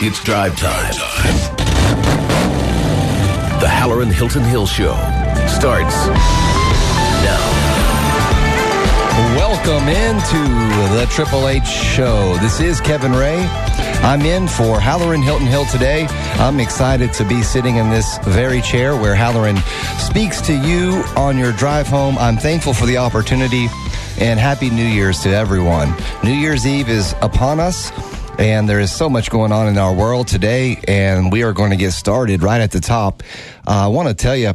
It's drive time. The Halloran Hilton Hill Show starts now. Welcome into the Triple H Show. This is Kevin Rhea. I'm in for Halloran Hilton Hill today. I'm excited to be sitting in this very chair where Halloran speaks to you on your drive home. I'm thankful for the opportunity and Happy New Year's to everyone. New Year's Eve is upon us. And there is so much going on in our world today, and we are going to get started right at the top. Uh, I want to tell you,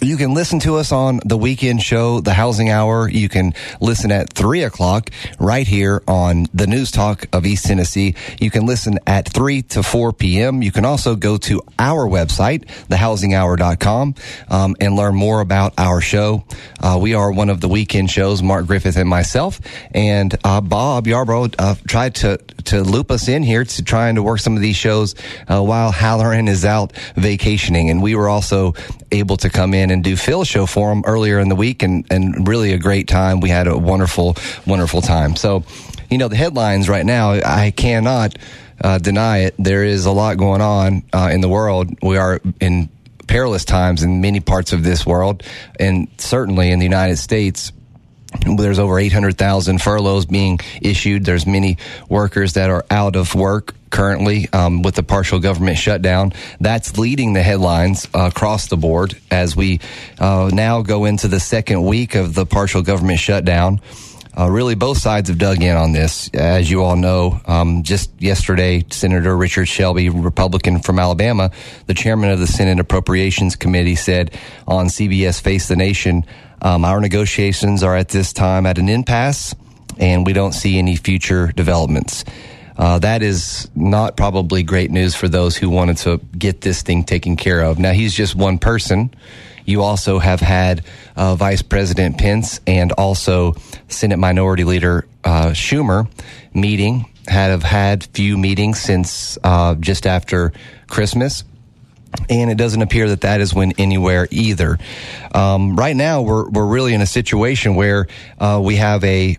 you can listen to us on the weekend show, The Housing Hour. You can listen at 3 o'clock right here on the News Talk of East Tennessee. You can listen at 3 to 4 p.m. You can also go to our website, thehousinghour.com, um, and learn more about our show. Uh, we are one of the weekend shows, Mark Griffith and myself. And uh, Bob Yarbrough uh, tried to, to loop us in here to trying to work some of these shows uh, while Halloran is out vacationing. And we were also able to come in and do Phil's show for him earlier in the week and, and really a great time. We had a wonderful, wonderful time. So, you know, the headlines right now, I cannot uh, deny it. There is a lot going on uh, in the world. We are in perilous times in many parts of this world, and certainly in the United States. There's over 800,000 furloughs being issued. There's many workers that are out of work currently um, with the partial government shutdown. That's leading the headlines uh, across the board as we uh, now go into the second week of the partial government shutdown. Uh, really, both sides have dug in on this. As you all know, um, just yesterday, Senator Richard Shelby, Republican from Alabama, the chairman of the Senate Appropriations Committee, said on CBS Face the Nation, um, our negotiations are at this time at an impasse, and we don't see any future developments. Uh, that is not probably great news for those who wanted to get this thing taken care of. Now, he's just one person. You also have had uh, Vice President Pence and also Senate Minority Leader uh, Schumer meeting, have had few meetings since uh, just after Christmas. And it doesn't appear that that is went anywhere either. Um, right now, we're, we're really in a situation where uh, we have a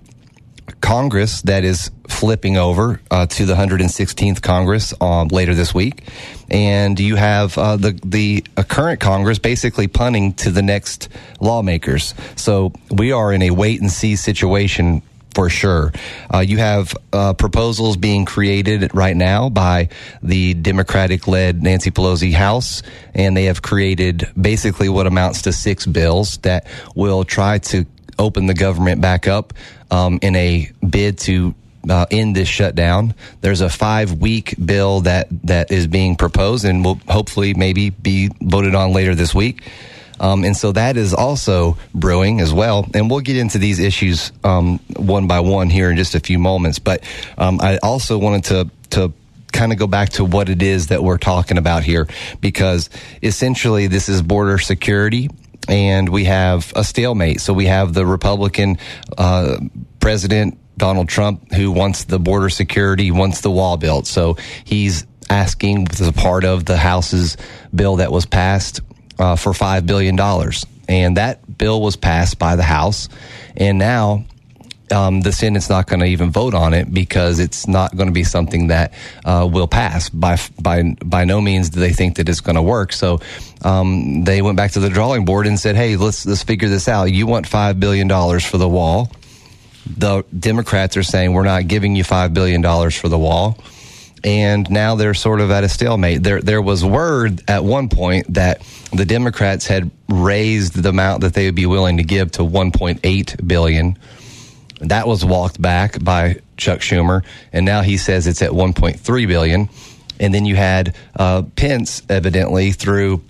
Congress that is flipping over uh, to the 116th Congress um, later this week, and you have uh, the the uh, current Congress basically punting to the next lawmakers. So we are in a wait and see situation for sure. Uh, you have uh, proposals being created right now by the Democratic led Nancy Pelosi House, and they have created basically what amounts to six bills that will try to open the government back up um, in a bid to uh, end this shutdown. There's a five week bill that, that is being proposed and will hopefully maybe be voted on later this week. Um, and so that is also brewing as well. And we'll get into these issues um, one by one here in just a few moments. But um, I also wanted to to kind of go back to what it is that we're talking about here, because essentially this is border security and we have a stalemate. So we have the Republican uh, president Donald Trump who wants the border security, wants the wall built. So he's asking as a part of the House's bill that was passed uh, for five billion dollars, and that bill was passed by the House, and now um, the Senate's not going to even vote on it because it's not going to be something that uh, will pass. By by by no means do they think that it's going to work. So um, they went back to the drawing board and said, "Hey, let's let's figure this out. You want five billion dollars for the wall." The Democrats are saying we're not giving you five billion dollars for the wall. And now they're sort of at a stalemate. There, there was word at one point that the Democrats had raised the amount that they would be willing to give to 1.8 billion that was walked back by Chuck Schumer, and now he says it's at 1.3 billion. And then you had uh, Pence, evidently through,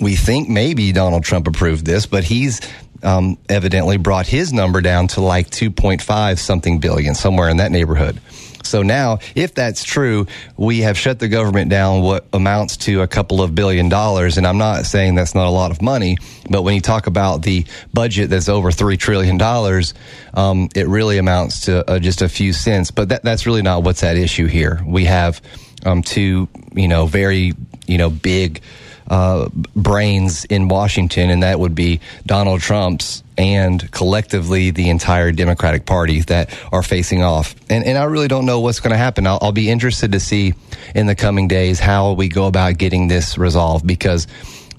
we think maybe Donald Trump approved this, but he's um, evidently brought his number down to like 2.5 something billion, somewhere in that neighborhood. So now, if that's true, we have shut the government down what amounts to a couple of billion dollars. And I'm not saying that's not a lot of money, but when you talk about the budget that's over $3 trillion, um, it really amounts to uh, just a few cents. But that, that's really not what's at issue here. We have um, two, you know, very, you know, big uh, brains in Washington, and that would be Donald Trump's and collectively the entire Democratic Party that are facing off. And, and I really don't know what's going to happen. I'll, I'll be interested to see in the coming days how we go about getting this resolved because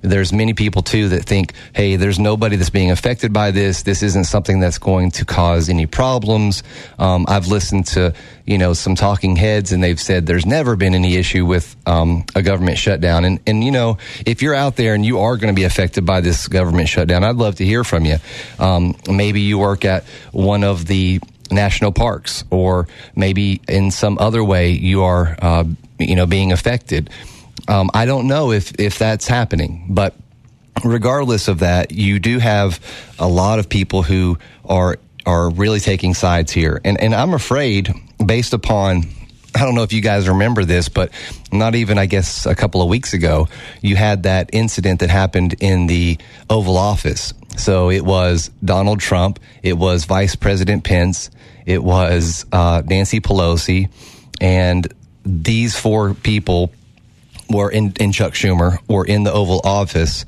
there's many people too that think, hey, there's nobody that's being affected by this. This isn't something that's going to cause any problems. Um, I've listened to, you know, some talking heads and they've said there's never been any issue with um, a government shutdown. And, and, you know, if you're out there and you are going to be affected by this government shutdown, I'd love to hear from you. Um, maybe you work at one of the national parks or maybe in some other way you are, uh, you know, being affected. Um, I don't know if, if that's happening, but regardless of that, you do have a lot of people who are are really taking sides here, and and I'm afraid, based upon. I don't know if you guys remember this, but not even, I guess, a couple of weeks ago, you had that incident that happened in the Oval Office. So it was Donald Trump, it was Vice President Pence, it was uh, Nancy Pelosi, and these four people or in, in Chuck Schumer or in the Oval Office,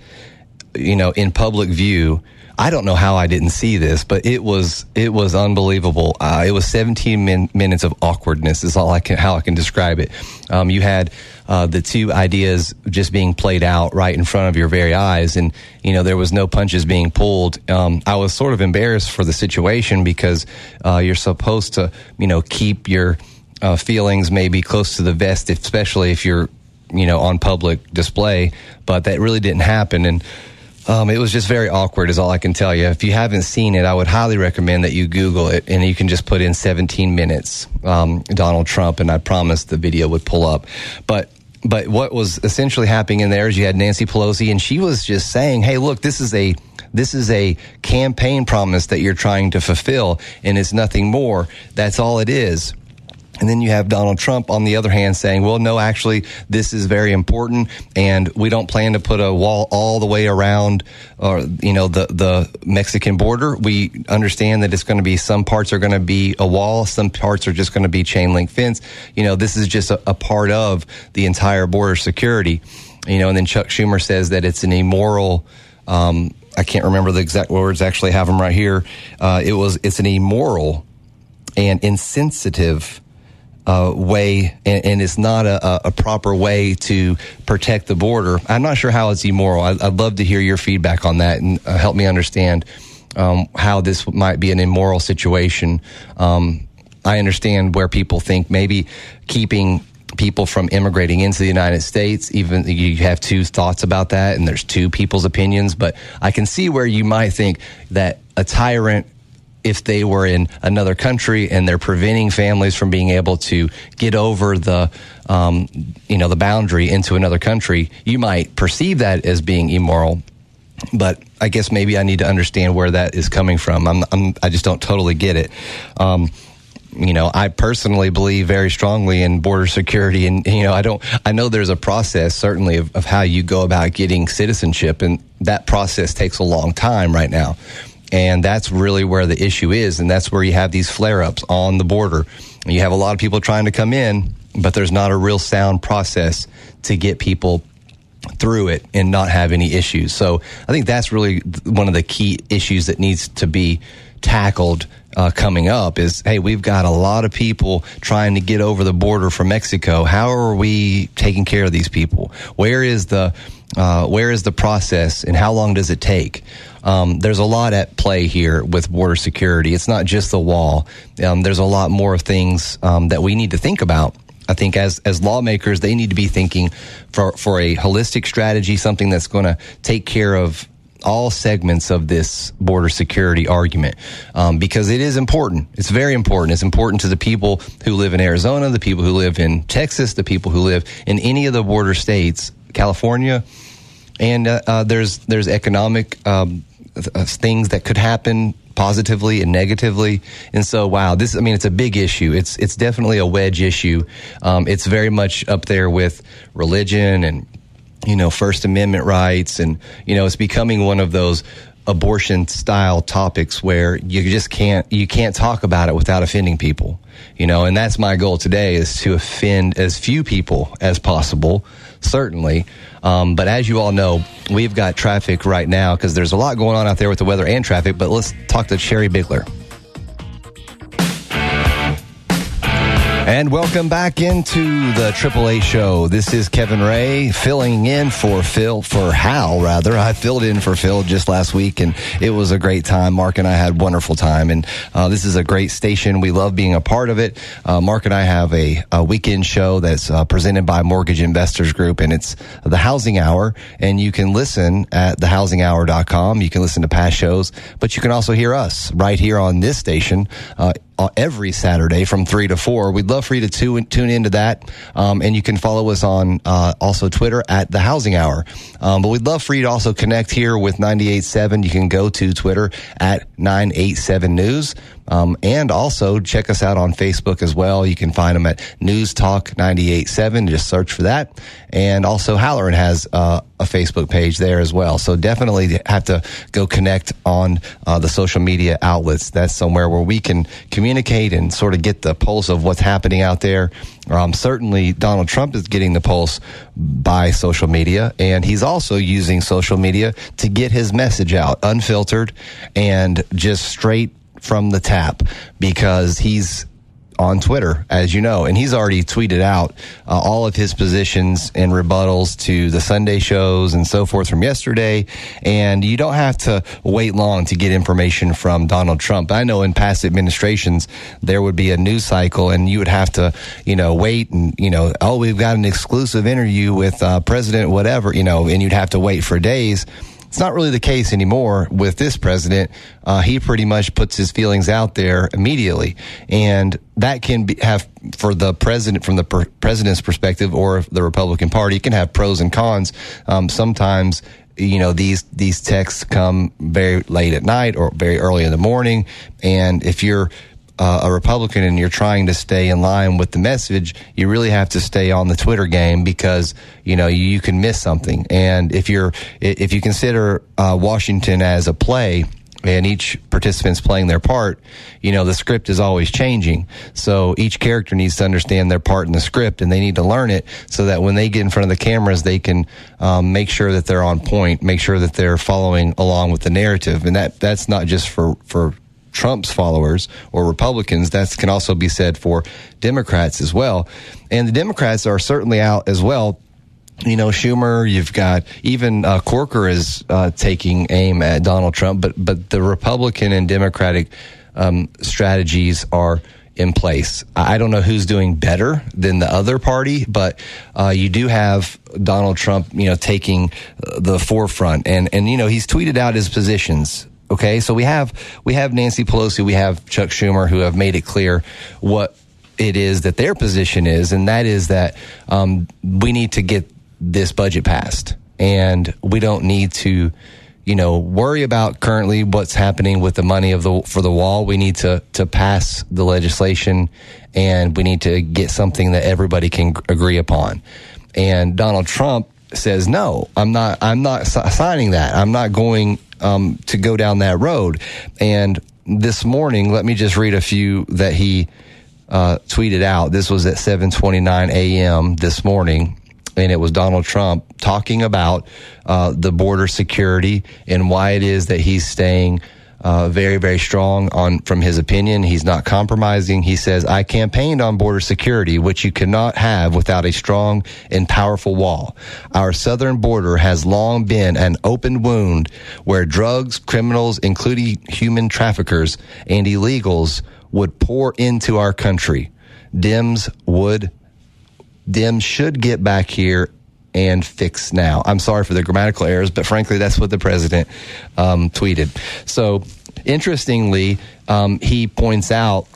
you know, in public view. I don't know how I didn't see this, but it was it was unbelievable. Uh, it was 17 min- minutes of awkwardness. Is all I can how I can describe it. Um, you had uh, the two ideas just being played out right in front of your very eyes, and you know there was no punches being pulled. Um, I was sort of embarrassed for the situation because uh, you're supposed to you know keep your uh, feelings maybe close to the vest, especially if you're you know, on public display, but that really didn't happen. And um, it was just very awkward, is all I can tell you. If you haven't seen it, I would highly recommend that you Google it and you can just put in 17 minutes um, Donald Trump, and I promise the video would pull up. But but what was essentially happening in there is you had Nancy Pelosi, and she was just saying, "Hey, look, this is a this is a campaign promise that you're trying to fulfill, and it's nothing more. That's all it is." And then you have Donald Trump on the other hand saying, well, no, actually, this is very important and we don't plan to put a wall all the way around or, you know, the, the Mexican border. We understand that it's going to be some parts are going to be a wall. Some parts are just going to be chain link fence. You know, this is just a, a part of the entire border security, you know, and then Chuck Schumer says that it's an immoral, um, I can't remember the exact words. Actually, have them right here. Uh, it was, it's an immoral and insensitive uh, way, and, and, it's not a, a, proper way to protect the border. I'm not sure how it's immoral. I, would love to hear your feedback on that and uh, help me understand um, how this might be an immoral situation. Um, I understand where people think maybe keeping people from immigrating into the United States. Even you have two thoughts about that, and there's two people's opinions. But I can see where you might think that a tyrant if they were in another country and they're preventing families from being able to get over the um, you know the boundary into another country, you might perceive that as being immoral. But I guess maybe I need to understand where that is coming from. I'm, I'm i just don't totally get it. Um, you know, I personally believe very strongly in border security, and you know, I don't. I know there's a process certainly of, of how you go about getting citizenship, and that process takes a long time right now. And that's really where the issue is. And that's where you have these flare ups on the border. You have a lot of people trying to come in, but there's not a real sound process to get people through it and not have any issues. So I think that's really one of the key issues that needs to be tackled uh, coming up is hey we've got a lot of people trying to get over the border from mexico how are we taking care of these people where is the uh, where is the process and how long does it take um, there's a lot at play here with border security. It's not just the wall. Um, there's a lot more things um, that we need to think about. I think as as lawmakers, they need to be thinking for for a holistic strategy, something that's going to take care of all segments of this border security argument um, because it is important. It's very important. It's important to the people who live in Arizona, the people who live in Texas, the people who live in any of the border states, California, and uh, uh, there's there's economic um, uh, things that could happen positively and negatively. And so, wow, this, I mean, it's a big issue. It's, it's definitely a wedge issue. Um, it's very much up there with religion and, you know, First Amendment rights. And, you know, it's becoming one of those abortion style topics where you just can't you can't talk about it without offending people you know? And that's my goal today is to offend as few people as possible certainly. Um, but as you all know we've got traffic right now because there's a lot going on out there with the weather and traffic but let's talk to sherry bigler And welcome back into the AAA show. This is Kevin Rhea filling in for Phil, for Hal, rather. I filled in for Phil just last week and it was a great time. Mark and I had wonderful time and uh, this is a great station. We love being a part of it. Uh, Mark and I have a, a weekend show that's uh, presented by Mortgage Investors Group and it's the Housing Hour and you can listen at thehousinghour.com. You can listen to past shows, but you can also hear us right here on this station uh, every Saturday from three to four. We'd love for you to tune, tune into that. Um, and you can follow us on uh, also Twitter at the Housing Hour. Um, but we'd love for you to also connect here with 98.7. You can go to Twitter at 987 News. Um, and also check us out on Facebook as well. You can find them at News Talk 98.7. Just search for that. And also Halloran has uh, a Facebook page there as well. So definitely have to go connect on uh, the social media outlets. That's somewhere where we can communicate and sort of get the pulse of what's happening out there. Um, certainly Donald Trump is getting the pulse by social media and he's also using social media to get his message out unfiltered and just straight from the tap because he's on Twitter, as you know, and he's already tweeted out uh, all of his positions and rebuttals to the Sunday shows and so forth from yesterday. And you don't have to wait long to get information from Donald Trump. I know in past administrations there would be a news cycle, and you would have to, you know, wait and you know, oh, we've got an exclusive interview with uh, President whatever, you know, and you'd have to wait for days. It's not really the case anymore with this president. Uh, he pretty much puts his feelings out there immediately, and that can be, have for the president from the per- president's perspective or the Republican Party can have pros and cons. Um, sometimes you know these these texts come very late at night or very early in the morning, and if you're uh, a Republican and you're trying to stay in line with the message, you really have to stay on the Twitter game because you know you can miss something. And if you're if you consider uh, Washington as a play and each participant's playing their part, you know, the script is always changing. So each character needs to understand their part in the script and they need to learn it so that when they get in front of the cameras, they can um, make sure that they're on point, make sure that they're following along with the narrative. And that, that's not just for, for Trump's followers or Republicans. That can also be said for Democrats as well. And the Democrats are certainly out as well you know Schumer. You've got even uh, Corker is uh, taking aim at Donald Trump, but but the Republican and Democratic um, strategies are in place. I don't know who's doing better than the other party, but uh, you do have Donald Trump, you know, taking the forefront, and and you know he's tweeted out his positions Okay, so we have we have Nancy Pelosi, we have Chuck Schumer, who have made it clear what it is that their position is, and that is that um, we need to get this budget passed, and we don't need to, you know, worry about currently what's happening with the money of the for the wall. We need to to pass the legislation, and we need to get something that everybody can agree upon. And Donald Trump says, "No, I'm not. I'm not signing that. I'm not going um, to go down that road. And this morning, let me just read a few that he uh, tweeted out. This was at 7:29 a.m. this morning, and it was Donald Trump talking about uh, the border security and why it is that he's staying uh, very, very strong on from his opinion. He's not compromising. He says, I campaigned on border security, which you cannot have without a strong and powerful wall. Our southern border has long been an open wound where drugs, criminals, including human traffickers and illegals would pour into our country. Dems would Dems should get back here and fix now. I'm sorry for the grammatical errors, but frankly, that's what the president um, tweeted. So, interestingly, um, he points out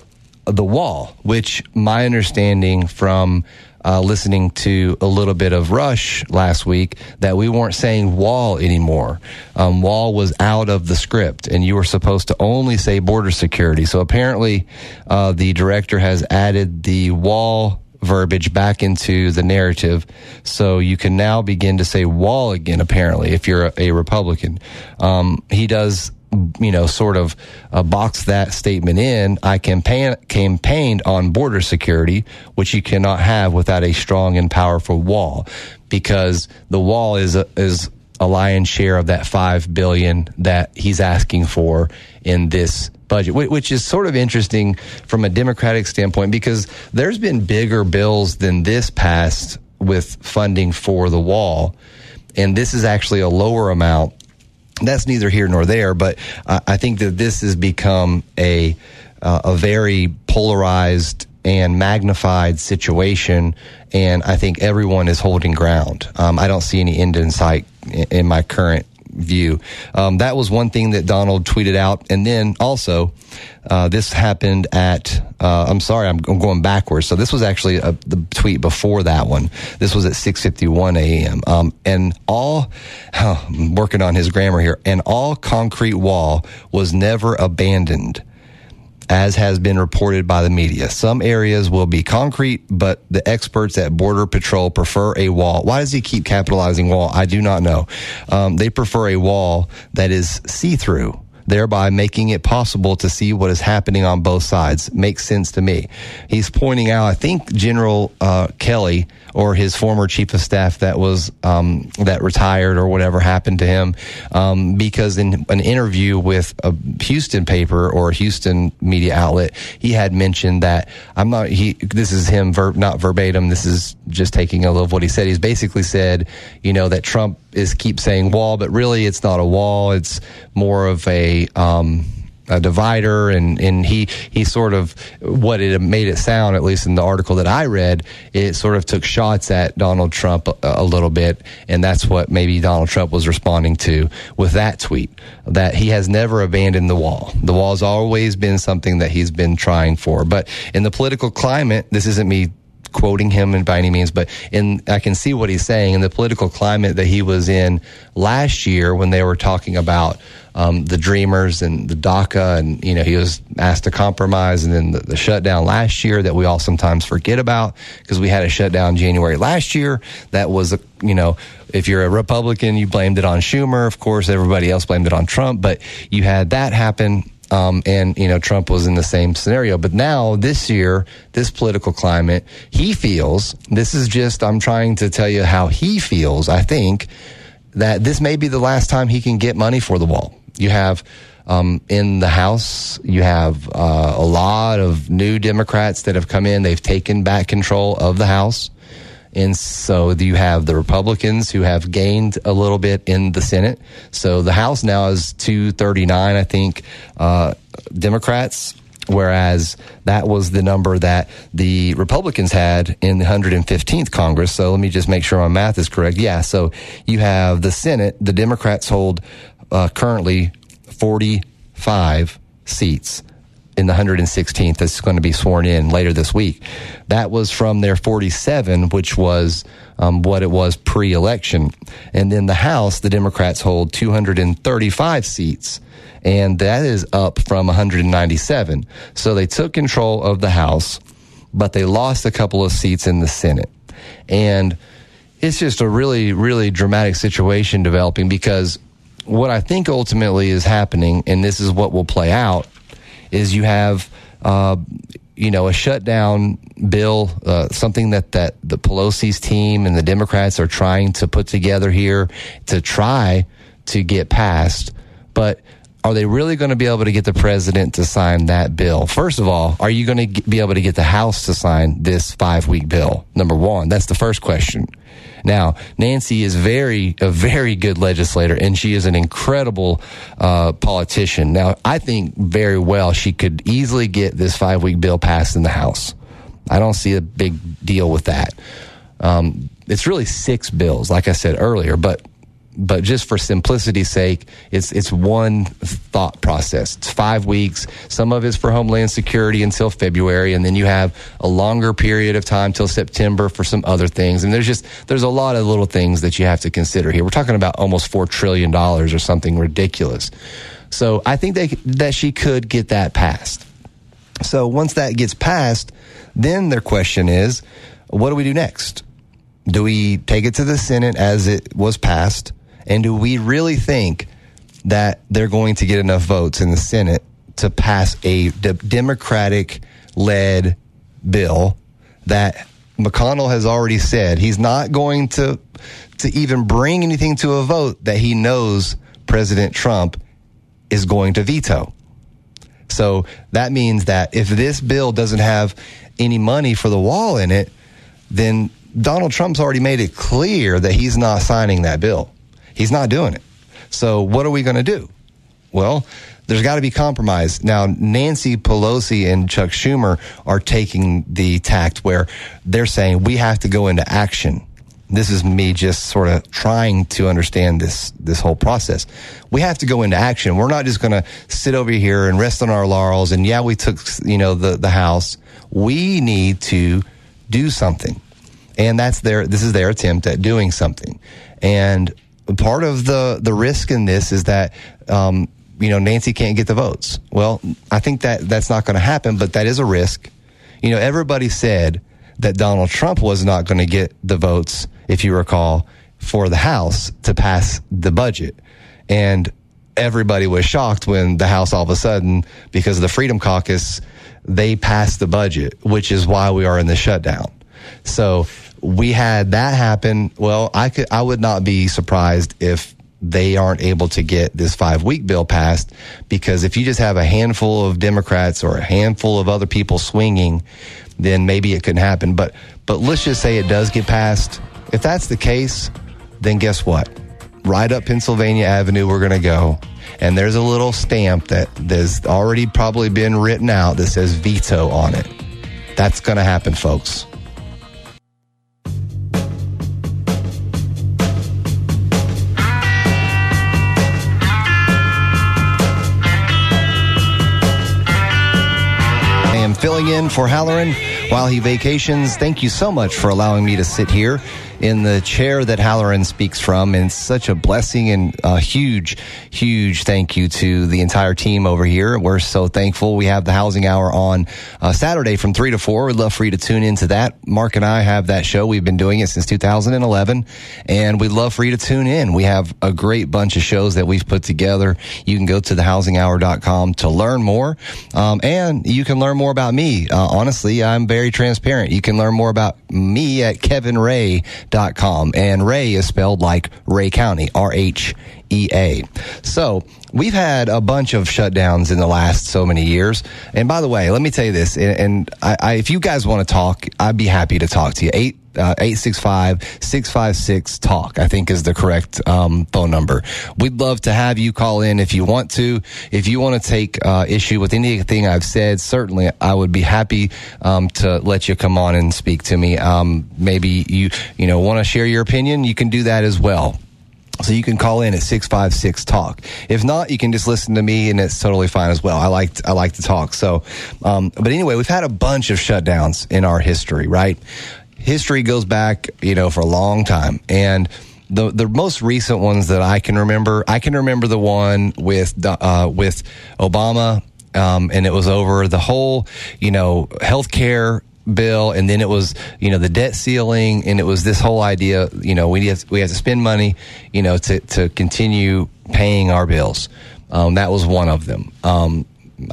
the wall, which my understanding from uh, listening to a little bit of Rush last week that we weren't saying wall anymore. Um, wall was out of the script, and you were supposed to only say border security. So apparently, uh, the director has added the wall verbiage back into the narrative. So you can now begin to say wall again, apparently, if you're a, a Republican. Um, he does you know, sort of uh, box that statement in. I campaign, campaigned on border security, which you cannot have without a strong and powerful wall, because the wall is a, is a lion's share of that five billion that he's asking for in this budget, which is sort of interesting from a Democratic standpoint because there's been bigger bills than this passed with funding for the wall, and this is actually a lower amount. That's neither here nor there, but I think that this has become a uh, a very polarized and magnified situation, and I think everyone is holding ground. Um, I don't see any end in sight in, in my current view. Um, that was one thing that Donald tweeted out. And then also, uh, this happened at, uh, I'm sorry, I'm, going backwards. So this was actually a, the tweet before that one. This was at 6.51 a.m. Um, and all, I'm working on his grammar here, and all concrete wall was never abandoned as has been reported by the media. Some areas will be concrete, but the experts at Border Patrol prefer a wall. Why does he keep capitalizing wall? I do not know. Um, they prefer a wall that is see through thereby making it possible to see what is happening on both sides. Makes sense to me. He's pointing out, I think General uh, Kelly or his former chief of staff that was um, that retired or whatever happened to him, um, because in an interview with a Houston paper or a Houston media outlet, he had mentioned that I'm not. He this is him ver, not verbatim. This is just taking a little of what he said. He's basically said, you know, that Trump is keep saying wall, but really it's not a wall. It's more of a um, a divider, and and he he sort of what it made it sound, at least in the article that I read, it sort of took shots at Donald Trump a, a little bit, and that's what maybe Donald Trump was responding to with that tweet that he has never abandoned the wall. The wall has always been something that he's been trying for, but in the political climate, this isn't me quoting him and by any means, but in I can see what he's saying in the political climate that he was in last year when they were talking about um, the Dreamers and the DACA, and you know he was asked to compromise, and then the, the shutdown last year that we all sometimes forget about because we had a shutdown January last year that was a you know if you're a Republican you blamed it on Schumer, of course everybody else blamed it on Trump, but you had that happen um, and you know Trump was in the same scenario. But now this year, this political climate, he feels this is just. I'm trying to tell you how he feels. I think that this may be the last time he can get money for the wall. You have. Um, in the House, you have uh, a lot of new Democrats that have come in. They've taken back control of the House. And so you have the Republicans who have gained a little bit in the Senate. So the House now is 239, I think, uh, Democrats, whereas that was the number that the Republicans had in the 115th Congress. So let me just make sure my math is correct. Yeah, so you have the Senate, the Democrats hold uh, currently 45 seats in the 116th that's going to be sworn in later this week. That was from their 47, which was um, what it was pre election. And then the House, the Democrats hold 235 seats. And that is up from 197. So they took control of the House, but they lost a couple of seats in the Senate. And it's just a really, really dramatic situation developing because what I think ultimately is happening, and this is what will play out, is you have uh, you know a shutdown bill, uh, something that that the Pelosi's team and the Democrats are trying to put together here to try to get passed, but. Are they really going to be able to get the president to sign that bill? First of all, are you going to be able to get the House to sign this five week bill? Number one, that's the first question. Now, Nancy is very, a very good legislator, and she is an incredible uh, politician. Now, I think very well she could easily get this five week bill passed in the House. I don't see a big deal with that. Um, it's really six bills, like I said earlier, but but just for simplicity's sake, it's it's one thought process. It's five weeks. Some of it's for Homeland Security until February, and then you have a longer period of time till September for some other things. And there's just there's a lot of little things that you have to consider here. We're talking about almost four trillion dollars or something ridiculous. So I think they, that she could get that passed. So once that gets passed, then their question is, what do we do next? Do we take it to the Senate as it was passed? And do we really think that they're going to get enough votes in the Senate to pass a de- Democratic led bill that McConnell has already said he's not going to to even bring anything to a vote that he knows President Trump is going to veto. So that means that if this bill doesn't have any money for the wall in it, then Donald Trump's already made it clear that he's not signing that bill. He's not doing it. So what are we going to do? Well, there's got to be compromise. Now, Nancy Pelosi and Chuck Schumer are taking the tact where they're saying we have to go into action. This is me just sort of trying to understand this this whole process. We have to go into action. We're not just going to sit over here and rest on our laurels. And yeah, we took you know the the house. We need to do something, and that's their this is their attempt at doing something. And part of the the risk in this is that um, you know Nancy can't get the votes. Well, I think that that's not going to happen, but that is a risk. You know, everybody said that Donald Trump was not going to get the votes, if you recall, for the House to pass the budget, and everybody was shocked when the House all of a sudden, because of the Freedom Caucus, they passed the budget, which is why we are in the shutdown. So we had that happen. Well, I could, I would not be surprised if they aren't able to get this five week bill passed because if you just have a handful of Democrats or a handful of other people swinging, then maybe it couldn't happen. But, but let's just say it does get passed. If that's the case, then guess what? Right up Pennsylvania Avenue, we're going to go. And there's a little stamp that there's already probably been written out that says veto on it. That's going to happen, folks. In for Halloran while he vacations. Thank you so much for allowing me to sit here in the chair that Halloran speaks from. And such a blessing and a huge, huge thank you to the entire team over here. We're so thankful. We have the housing hour on uh, Saturday from three to four. We'd love for you to tune into that. Mark and I have that show. We've been doing it since 2011 and we'd love for you to tune in. We have a great bunch of shows that we've put together. You can go to thehousinghour.com to learn more. Um, and you can learn more about me. Uh, honestly, I'm very transparent. You can learn more about me at kevinrhea.com com. And Rhea is spelled like Rhea County, R H E A. So we've had a bunch of shutdowns in the last so many years. And by the way, let me tell you this, and, and I, I, if you guys want to talk, I'd be happy to talk to you. Eight uh, 865 talk, I think is the correct um, phone number. We'd love to have you call in if you want to. If you want to take uh, issue with anything I've said, certainly I would be happy um, to let you come on and speak to me. Um, maybe you, you know, want to share your opinion, you can do that as well. So you can call in at 656 talk. If not, you can just listen to me and it's totally fine as well. I like, I like to talk. So, um, but anyway, we've had a bunch of shutdowns in our history, right? History goes back, you know, for a long time. And, the the most recent ones that I can remember, I can remember the one with uh, with Obama, um, and it was over the whole, you know, healthcare bill, and then it was you know the debt ceiling, and it was this whole idea. You know, we have, we have to spend money, you know, to to continue paying our bills. Um, that was one of them. Um,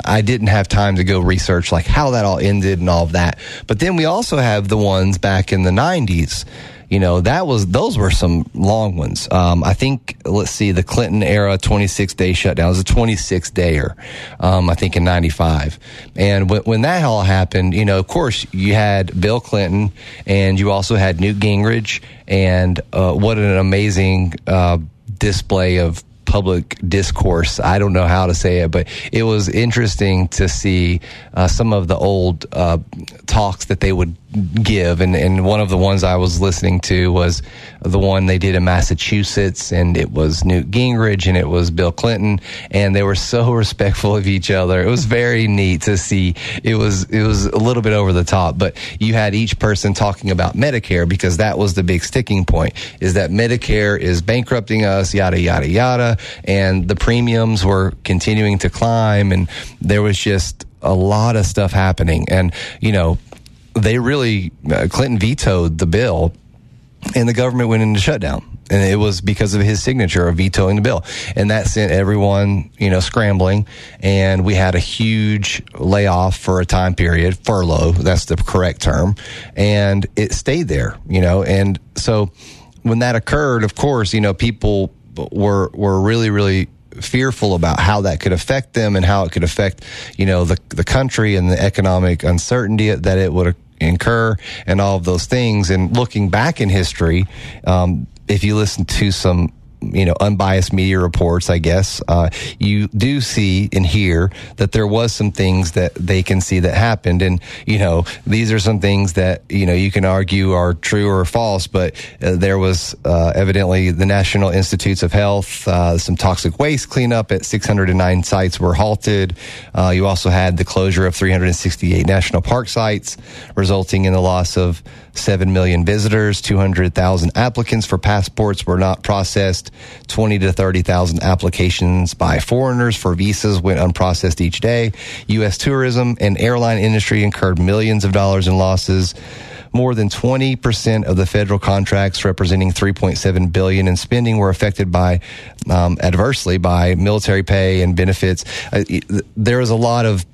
I didn't have time to go research like how that all ended and all of that. But then we also have the ones back in the 90s you know, that was, those were some long ones. Um, I think, let's see, the Clinton era 26 day shutdown was a 26 dayer, um, I think in 95. And when, when that all happened, you know, of course, you had Bill Clinton and you also had Newt Gingrich and, uh, what an amazing, uh, display of public discourse. I don't know how to say it, but it was interesting to see uh, some of the old uh, talks that they would give. And, and one of the ones I was listening to was the one they did in Massachusetts, and it was Newt Gingrich and it was Bill Clinton, and they were so respectful of each other. It was very neat to see. It was it was a little bit over the top, but you had each person talking about Medicare because that was the big sticking point: is that Medicare is bankrupting us, yada yada yada, and the premiums were continuing to climb, and there was just a lot of stuff happening, and you know they really uh, Clinton vetoed the bill, and the government went into shutdown and it was because of his signature of vetoing the bill, and that sent everyone, you know, scrambling. And we had a huge layoff for a time period, furlough. That's the correct term, and it stayed there, you know. And so when that occurred, of course, you know, people were were really, really fearful about how that could affect them and how it could affect, you know, the the country and the economic uncertainty that it would incur and all of those things. And looking back in history, um, if you listen to some you know unbiased media reports i guess uh, you do see and hear that there was some things that they can see that happened. And you know these are some things that you know you can argue are true or false but uh, there was uh, evidently the national institutes of health uh, some toxic waste cleanup at 609 sites were halted. Uh, you also had the closure of 368 national park sites resulting in the loss of 7 million visitors, 200,000 applicants for passports were not processed, 20 to 30,000 applications by foreigners for visas went unprocessed each day. U.S. tourism and airline industry incurred millions of dollars in losses. More than 20% of the federal contracts representing 3.7 billion in spending were affected by um, adversely by military pay and benefits. Uh, there was a lot of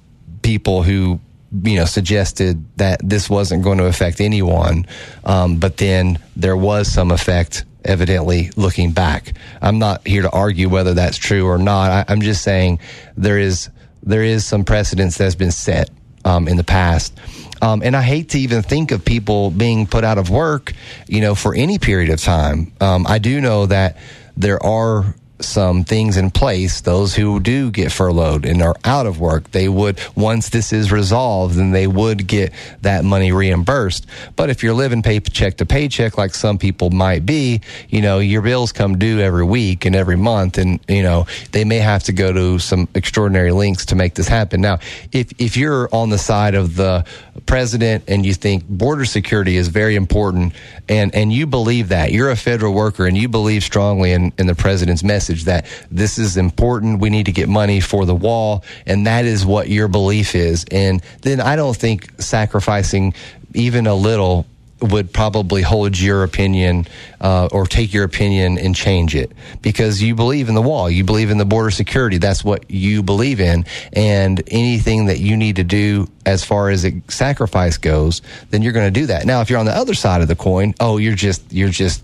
people who you know, suggested that this wasn't going to affect anyone. Um, but then there was some effect, evidently, looking back. I'm not here to argue whether that's true or not. I, am just saying there is there is some precedence that's been set um, in the past. Um, and I hate to even think of people being put out of work, you know, for any period of time. Um, I do know that there are some things in place, those who do get furloughed and are out of work, they would, once this is resolved, then they would get that money reimbursed. But if you're living paycheck to paycheck, like some people might be, you know, your bills come due every week and every month, and, you know, they may have to go to some extraordinary lengths to make this happen. Now, if, if you're on the side of the president and you think border security is very important and, and you believe that, you're a federal worker and you believe strongly in, in the president's message, message that this is important. We need to get money for the wall. And that is what your belief is. And then I don't think sacrificing even a little would probably hold your opinion uh, or take your opinion and change it because you believe in the wall, you believe in the border security. That's what you believe in, and anything that you need to do as far as a sacrifice goes, then you're going to do that. Now, if you're on the other side of the coin, oh, you're just you're just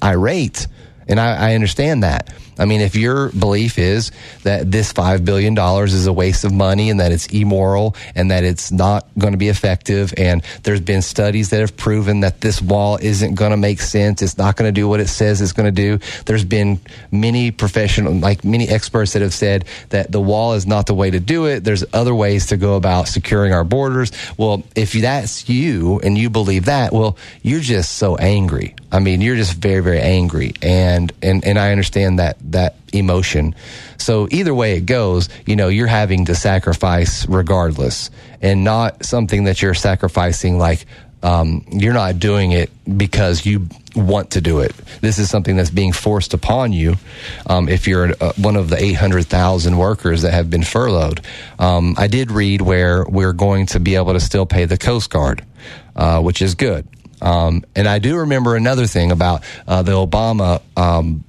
irate, and I, I understand that. I mean, if your belief is that this $5 billion is a waste of money and that it's immoral and that it's not going to be effective, and there's been studies that have proven that this wall isn't going to make sense, it's not going to do what it says it's going to do. There's been many professional, like many experts that have said that the wall is not the way to do it. There's other ways to go about securing our borders. Well, if that's you and you believe that, well, you're just so angry. I mean, you're just very, very angry. And, and, and I understand that that emotion. So either way it goes, you know, you're having to sacrifice regardless and not something that you're sacrificing like, um, you're not doing it because you want to do it. This is something that's being forced upon you. Um, if you're uh, one of the 800,000 workers that have been furloughed, um, I did read where we're going to be able to still pay the Coast Guard, uh, which is good. Um, and I do remember another thing about uh, the Obama um,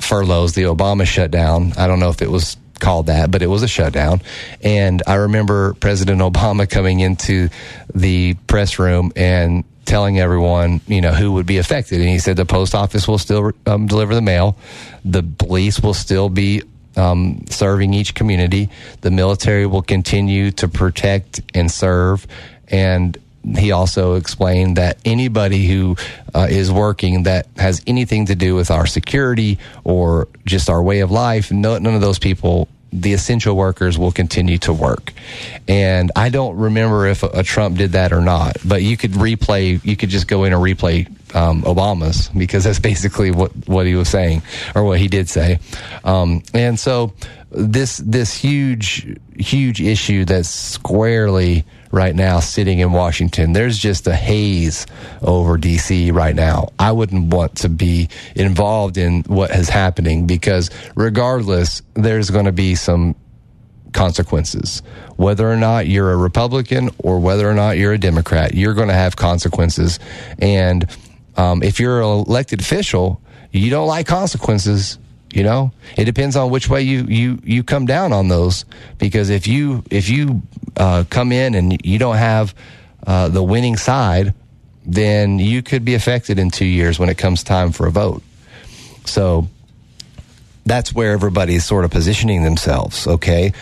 furloughs, the Obama shutdown. I don't know if it was called that, but it was a shutdown. And I remember President Obama coming into the press room and telling everyone, you know, who would be affected. And he said the post office will still um, deliver the mail, the police will still be um, serving each community, the military will continue to protect and serve, and he also explained that anybody who uh, is working that has anything to do with our security or just our way of life, no, none of those people the essential workers will continue to work. And I don't remember if a, Trump did that or not, but you could replay, you could just go in and replay um, Obama's because that's basically what, what he was saying or what he did say. Um, and so this, this huge, huge issue that's squarely right now sitting in Washington. There's just a haze over DC right now. I wouldn't want to be involved in what is happening because regardless, there's going to be some consequences. Whether or not you're a Republican or whether or not you're a Democrat, you're going to have consequences. And um, if you're an elected official, you don't like consequences. You know, it depends on which way you you you come down on those. Because if you if you uh, come in and you don't have uh, the winning side, then you could be affected in two years when it comes time for a vote. So that's where everybody's sort of positioning themselves. Okay,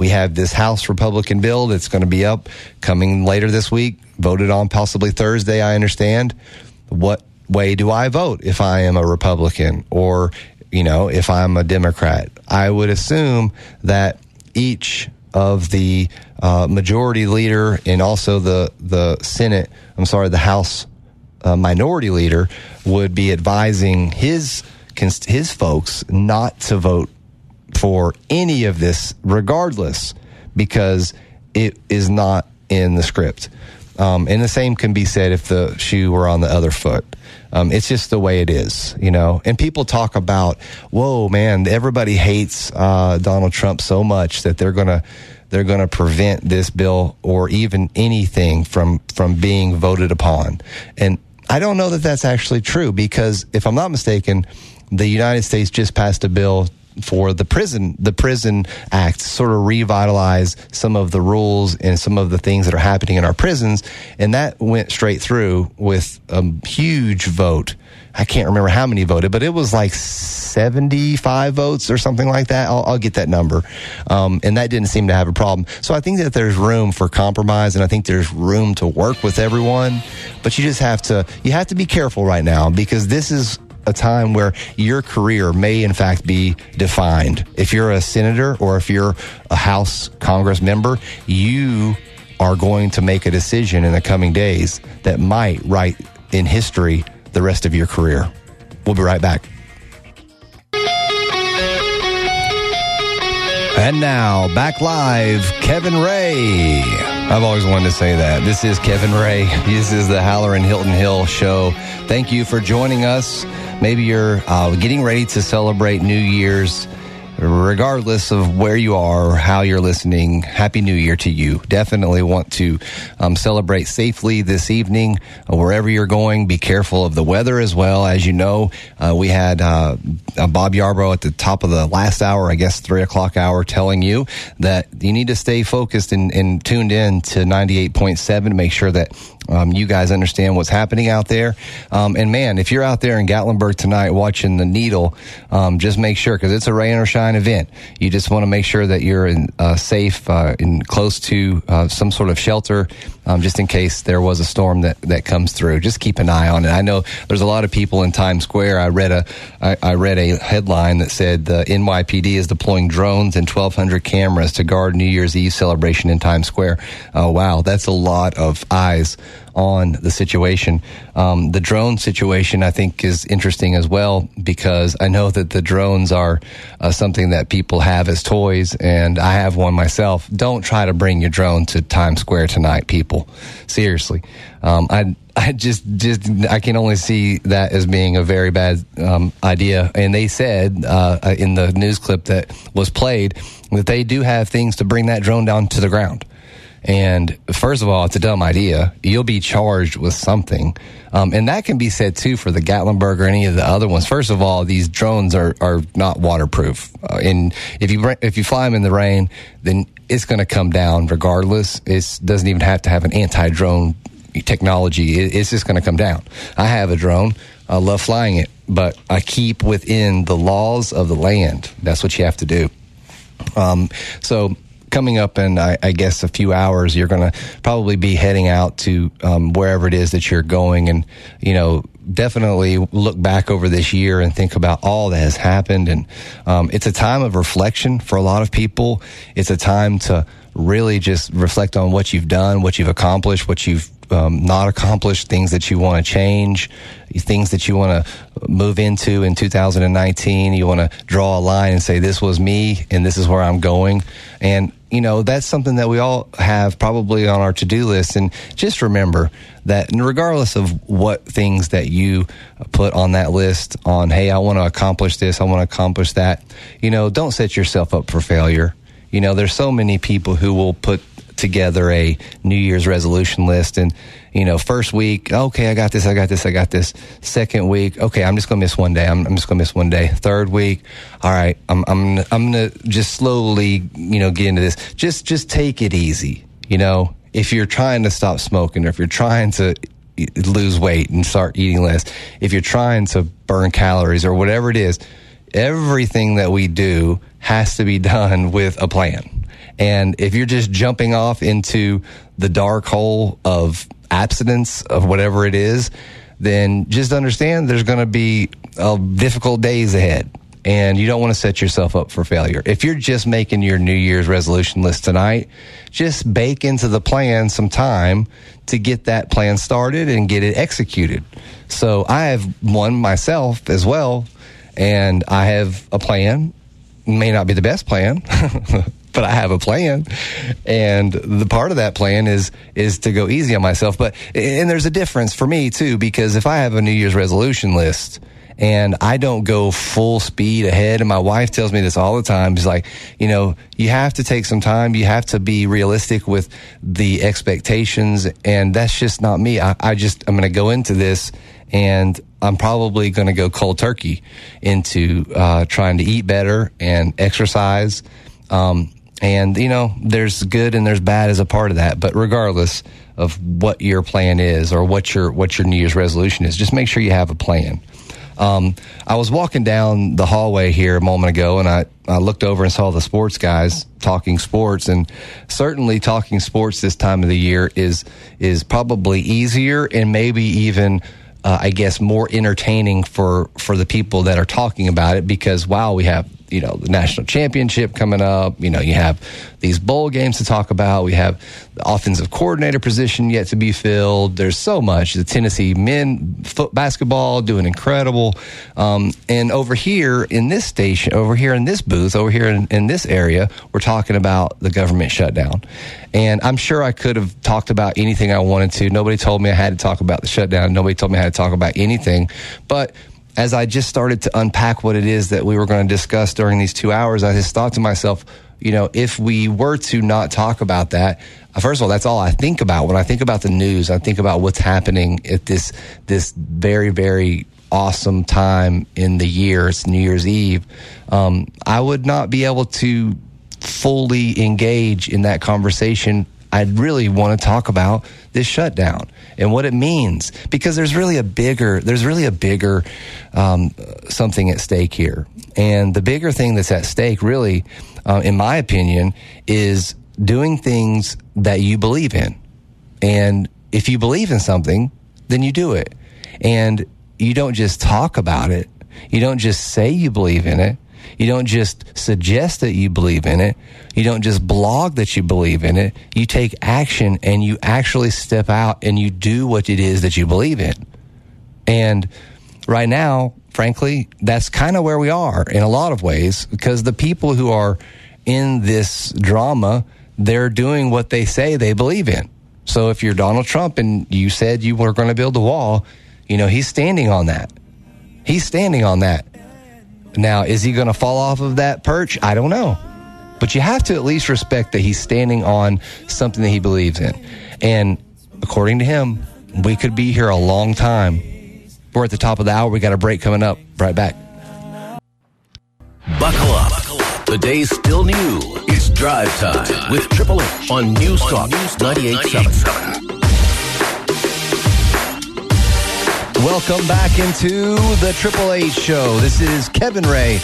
we have this House Republican bill that's going to be up coming later this week, voted on possibly Thursday. I understand. What way do I vote if I am a Republican or you know if I'm a Democrat? I would assume that each of the uh, majority leader and also the the Senate, I'm sorry, the House uh, minority leader would be advising his his folks not to vote for any of this, regardless, because it is not in the script. Um, and the same can be said if the shoe were on the other foot. Um, it's just the way it is, you know. And people talk about, whoa, man, everybody hates uh, Donald Trump so much that they're gonna they're gonna prevent this bill or even anything from from being voted upon. And I don't know that that's actually true because if I'm not mistaken, the United States just passed a bill for the prison the prison act sort of revitalize some of the rules and some of the things that are happening in our prisons and that went straight through with a huge vote I can't remember how many voted, but it was like 75 votes or something like that. I'll, I'll get that number. Um, and that didn't seem to have a problem. So I think that there's room for compromise and I think there's room to work with everyone. But you just have to, you have to be careful right now because this is a time where your career may in fact be defined. If you're a senator or if you're a House Congress member, you are going to make a decision in the coming days that might write in history the rest of your career. We'll be right back. And now, back live, Kevin Rhea. I've always wanted to say that. This is Kevin Rhea. This is the Hallerin Hilton Hill show. Thank you for joining us. Maybe you're uh, getting ready to celebrate New Year's regardless of where you are or how you're listening, Happy New Year to you. Definitely want to um, celebrate safely this evening uh, wherever you're going. Be careful of the weather as well. As you know, uh, we had uh, Bob Yarbrough at the top of the last hour, I guess three o'clock hour, telling you that you need to stay focused and, and tuned in to 98.7 to make sure that um, you guys understand what's happening out there. Um, and man, if you're out there in Gatlinburg tonight watching the needle, um, just make sure because it's a rain or shine event. You just want to make sure that you're in, uh, safe uh, and close to uh, some sort of shelter, um, just in case there was a storm that, that comes through. Just keep an eye on it. I know there's a lot of people in Times Square. I read a I, I read a headline that said the NYPD is deploying drones and 1,200 cameras to guard New Year's Eve celebration in Times Square. Oh wow, that's a lot of eyes on the situation. Um, the drone situation, I think, is interesting as well because I know that the drones are uh, something that people have as toys, and I have one myself. Don't try to bring your drone to Times Square tonight, people. Seriously, um, I. I just, just, I can only see that as being a very bad um, idea. And they said uh, in the news clip that was played that they do have things to bring that drone down to the ground. And first of all, it's a dumb idea. You'll be charged with something. Um, and that can be said too for the Gatlinburg or any of the other ones. First of all, these drones are, are not waterproof. Uh, and if you, if you fly them in the rain, then it's going to come down regardless. It doesn't even have to have an anti drone technology. It, it's just going to come down. I have a drone. I love flying it, but I keep within the laws of the land. That's what you have to do. Um, so coming up in, I, I, guess, a few hours, you're going to probably be heading out to um, wherever it is that you're going, and you know, definitely look back over this year and think about all that has happened. And um, it's a time of reflection for a lot of people. It's a time to really just reflect on what you've done, what you've accomplished, what you've um, not accomplished, things that you want to change, things that you want to move into in 2019. You want to draw a line and say, this was me and this is where I'm going. And you know, that's something that we all have probably on our to do list. And just remember that regardless of what things that you put on that list on, hey, I want to accomplish this, I want to accomplish that, you know, don't set yourself up for failure. You know, there's so many people who will put together a New Year's resolution list and you know, first week, okay, I got this, I got this, I got this. Second week, okay, I'm just gonna miss one day. I'm, I'm just gonna miss one day. Third week, all right, I'm I'm I'm gonna just slowly, you know, get into this. Just just take it easy. You know, if you're trying to stop smoking, or if you're trying to lose weight and start eating less, if you're trying to burn calories or whatever it is, everything that we do has to be done with a plan. And if you're just jumping off into the dark hole of abstinence of whatever it is, then just understand there's going to be uh, difficult days ahead. And you don't want to set yourself up for failure. If you're just making your New Year's resolution list tonight, just bake into the plan some time to get that plan started and get it executed. So I have one myself as well, and I have a plan. May not be the best plan, but I have a plan. And the part of that plan is, is to go easy on myself. But, and there's a difference for me too, because if I have a New Year's resolution list, and I don't go full speed ahead. And my wife tells me this all the time. She's like, you know, you have to take some time. You have to be realistic with the expectations. And that's just not me. I, I just, I'm going to go into this and I'm probably going to go cold turkey into uh, trying to eat better and exercise. Um, and, you know, there's good and there's bad as a part of that. But regardless of what your plan is or what your, what your New Year's resolution is, just make sure you have a plan. Um, I was walking down the hallway here a moment ago and I, I looked over and saw the sports guys talking sports and certainly talking sports this time of the year is, is probably easier and maybe even uh, I guess more entertaining for for the people that are talking about it because wow, we have you know the national championship coming up. You know, you have these bowl games to talk about. We have the offensive coordinator position yet to be filled. There's so much. The Tennessee men foot basketball doing incredible. Um, and over here in this station, over here in this booth, over here in, in this area, we're talking about the government shutdown. And I'm sure I could have talked about anything I wanted to. Nobody told me I had to talk about the shutdown. Nobody told me I had to talk about anything. But as I just started to unpack what it is that we were going to discuss during these two hours, I just thought to myself, you know, if we were to not talk about that, uh, first of all, that's all I think about when I think about the news. I think about what's happening at this this very very awesome time in the year. It's New Year's Eve. Um, I would not be able to fully engage in that conversation I'd really want to talk about this shutdown and what it means because there's really a bigger there's really a bigger um, something at stake here. And the bigger thing that's at stake really uh, in my opinion is doing things that you believe in. And if you believe in something then you do it. And you don't just talk about it. You don't just say you believe in it you don't just suggest that you believe in it. You don't just blog that you believe in it. You take action and you actually step out and you do what it is that you believe in. And right now, frankly, that's kind of where we are in a lot of ways because the people who are in this drama, they're doing what they say they believe in. So if you're Donald Trump and you said you were going to build a wall, you know, he's standing on that. He's standing on that. Now, is he going to fall off of that perch? I don't know. But you have to at least respect that he's standing on something that he believes in. And according to him, we could be here a long time. We're at the top of the hour. We got a break coming up. Right back. Buckle up. The day's still new. It's drive time with Triple H on News Talk 98.7. Welcome back into the Triple H show. This is Kevin Rhea.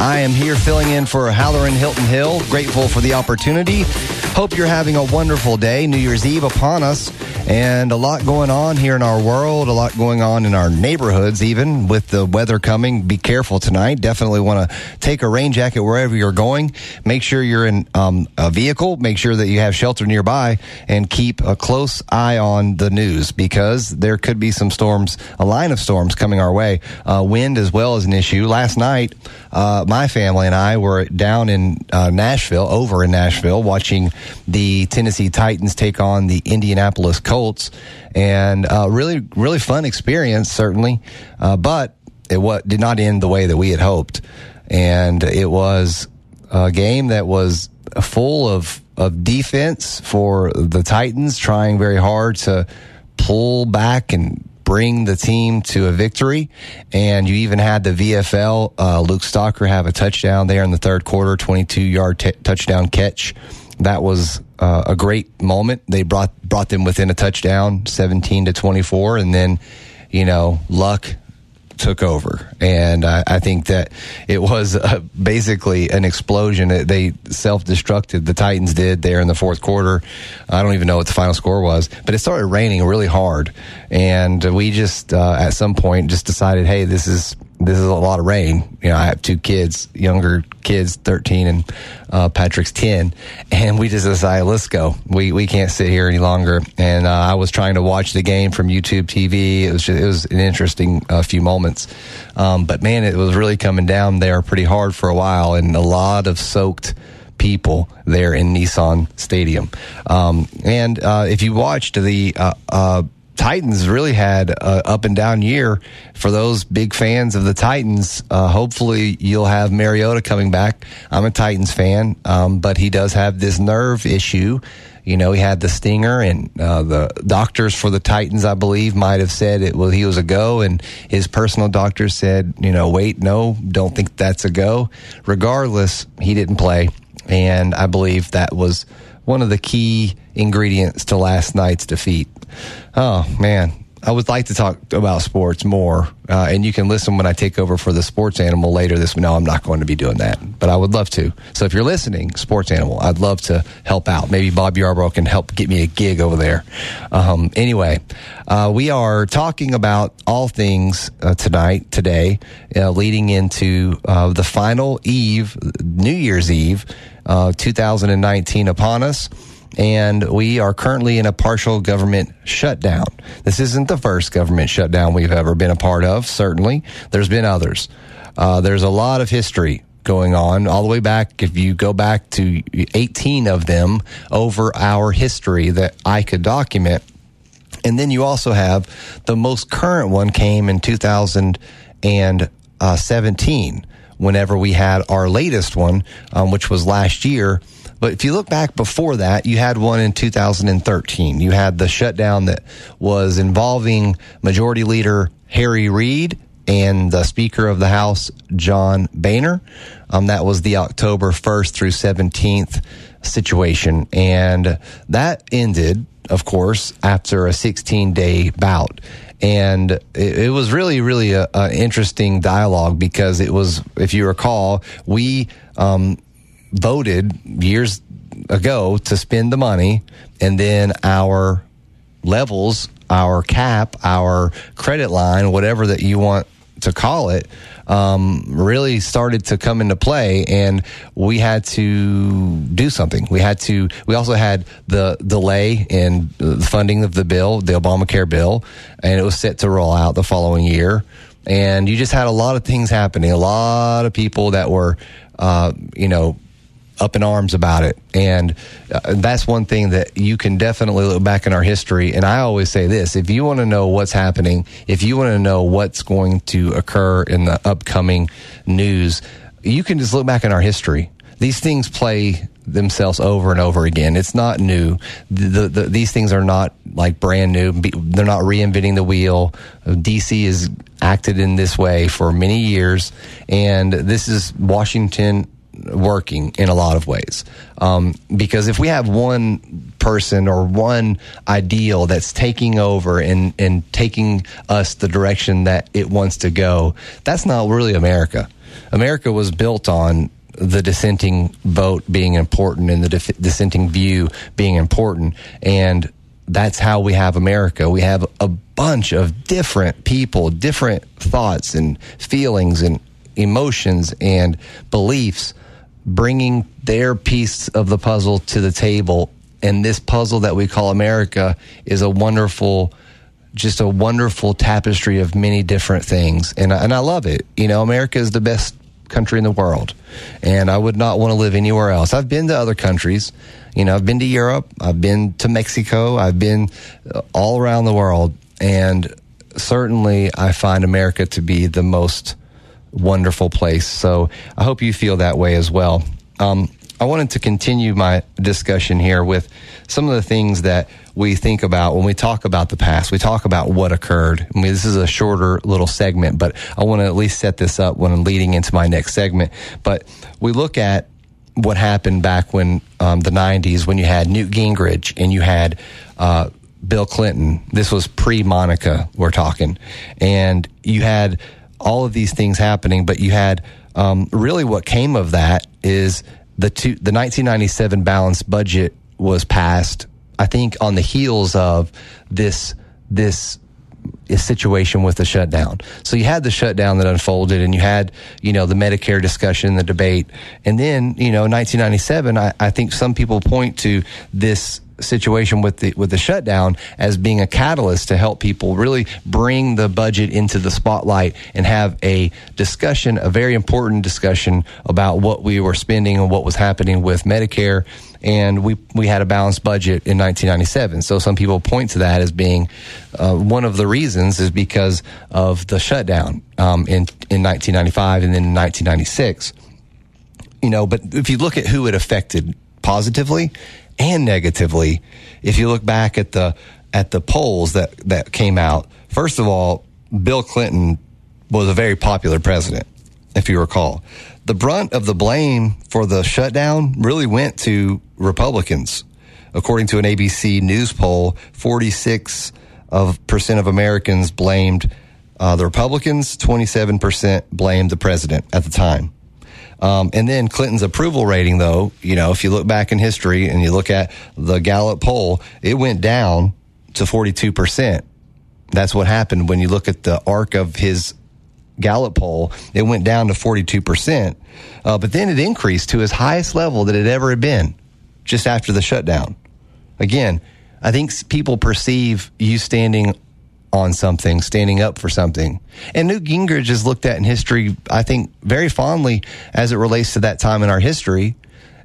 I am here filling in for Hallerin Hilton Hill. Grateful for the opportunity. Hope you're having a wonderful day. New Year's Eve upon us. And a lot going on here in our world, a lot going on in our neighborhoods, even with the weather coming. Be careful tonight. Definitely want to take a rain jacket wherever you're going. Make sure you're in um, a vehicle. Make sure that you have shelter nearby and keep a close eye on the news because there could be some storms, a line of storms coming our way. Uh, wind as well as an issue. Last night, uh, my family and I were down in uh, Nashville, over in Nashville, watching the Tennessee Titans take on the Indianapolis Colts, and uh, really, really fun experience, certainly. Uh, but it what did not end the way that we had hoped, and it was a game that was full of of defense for the Titans, trying very hard to pull back and bring the team to a victory. And you even had the VFL, uh, Luke Stocker have a touchdown there in the third quarter, 22 yard t- touchdown catch. That was uh, a great moment. They brought, brought them within a touchdown, 17 to 24. And then, you know, luck took over. And I, I think that it was uh, basically an explosion. They self destructed, the Titans did there in the fourth quarter. I don't even know what the final score was, but it started raining really hard. And we just, uh, at some point, just decided, hey, this is this is a lot of rain. You know, I have two kids, younger kids, 13 and uh, Patrick's 10. And we just decided, let's go. We, we can't sit here any longer. And uh, I was trying to watch the game from YouTube TV. It was just, it was an interesting uh, few moments. Um, but man, it was really coming down there pretty hard for a while and a lot of soaked people there in Nissan Stadium. Um, and uh, if you watched the uh, uh, Titans really had a up and down year. For those big fans of the Titans, uh, hopefully you'll have Mariota coming back. I'm a Titans fan, um, but he does have this nerve issue. You know, he had the stinger, and uh, the doctors for the Titans, I believe, might have said it. Well, he was a go, and his personal doctor said, you know, wait, no, don't think that's a go. Regardless, he didn't play, and I believe that was one of the key ingredients to last night's defeat. Oh, man. I would like to talk about sports more, uh, and you can listen when I take over for the sports animal later this. No, I'm not going to be doing that, but I would love to. So if you're listening, sports animal, I'd love to help out. Maybe Bob Yarbrough can help get me a gig over there. Um, anyway, uh, we are talking about all things uh, tonight, today, uh, leading into uh, the final eve, New Year's Eve, uh, 2019 upon us and we are currently in a partial government shutdown. This isn't the first government shutdown we've ever been a part of, certainly. There's been others. Uh, there's a lot of history going on all the way back. If you go back to 18 of them over our history that I could document. And then you also have the most current one came in 2017 whenever we had our latest one, um, which was last year but if you look back before that, you had one in 2013. You had the shutdown that was involving Majority Leader Harry Reid and the Speaker of the House, John Boehner. Um, that was the October 1st through 17th situation. And that ended, of course, after a 16 day bout. And it, it, was really, really an interesting dialogue because it was, if you recall, we, um, voted years ago to spend the money, and then our levels, our cap, our credit line, whatever that you want to call it, um, really started to come into play, and we had to do something. We had to. We also had the delay in the funding of the bill, the Obamacare bill, and it was set to roll out the following year. And you just had a lot of things happening. A lot of people that were, uh, you know, up in arms about it. And uh, that's one thing that you can definitely look back in our history. And I always say this if you want to know what's happening, if you want to know what's going to occur in the upcoming news, you can just look back in our history. These things play themselves over and over again. It's not new. The, the, the, these things are not like brand new. They're not reinventing the wheel. DC has acted in this way for many years, and this is Washington working in a lot of ways. Um, because if we have one person or one ideal that's taking over and, and taking us the direction that it wants to go, that's not really America. America was built on the dissenting vote being important and the dif- dissenting view being important. And that's how we have America. We have a bunch of different people, different thoughts and feelings and emotions and beliefs bringing their piece of the puzzle to the table. And this puzzle that we call America is a wonderful, just a wonderful tapestry of many different things. And, and I love it. You know, America is the best country in the world. And I would not want to live anywhere else. I've been to other countries. You know, I've been to Europe. I've been to Mexico. I've been all around the world. And certainly I find America to be the most wonderful place. So I hope you feel that way as well. Um, I wanted to continue my discussion here with some of the things that we think about when we talk about the past. We talk about what occurred. I mean, this is a shorter little segment, but I want to at least set this up when I'm leading into my next segment. But we look at what happened back when um, the 90s when you had Newt Gingrich and you had uh, Bill Clinton. This was pre Monica, we're talking. And you had all of these things happening, but you had um, really what came of that is the two, the 1997 balanced budget was passed. I think on the heels of this this situation with the shutdown. So you had the shutdown that unfolded, and you had you know the Medicare discussion, the debate, and then you know 1997. I, I think some people point to this situation with the with the shutdown as being a catalyst to help people really bring the budget into the spotlight and have a discussion, a very important discussion about what we were spending and what was happening with Medicare. And we we had a balanced budget in 1997. So some people point to that as being uh, one of the reasons is because of the shutdown um, in in 1995 and then in 1996. You know, but if you look at who it affected positively, and negatively. If you look back at the at the polls that that came out, first of all, Bill Clinton was a very popular president, if you recall. The brunt of the blame for the shutdown really went to Republicans. According to an ABC News poll, 46 of percent of Americans blamed uh, the Republicans, 27% blamed the president at the time. Um, and then Clinton's approval rating, though, you know, if you look back in history and you look at the Gallup poll, it went down to 42%. That's what happened when you look at the arc of his Gallup poll. It went down to 42%. Uh, but then it increased to his highest level that it ever had been just after the shutdown. Again, I think people perceive you standing on something, standing up for something. And Newt Gingrich is looked at in history, I think, very fondly as it relates to that time in our history.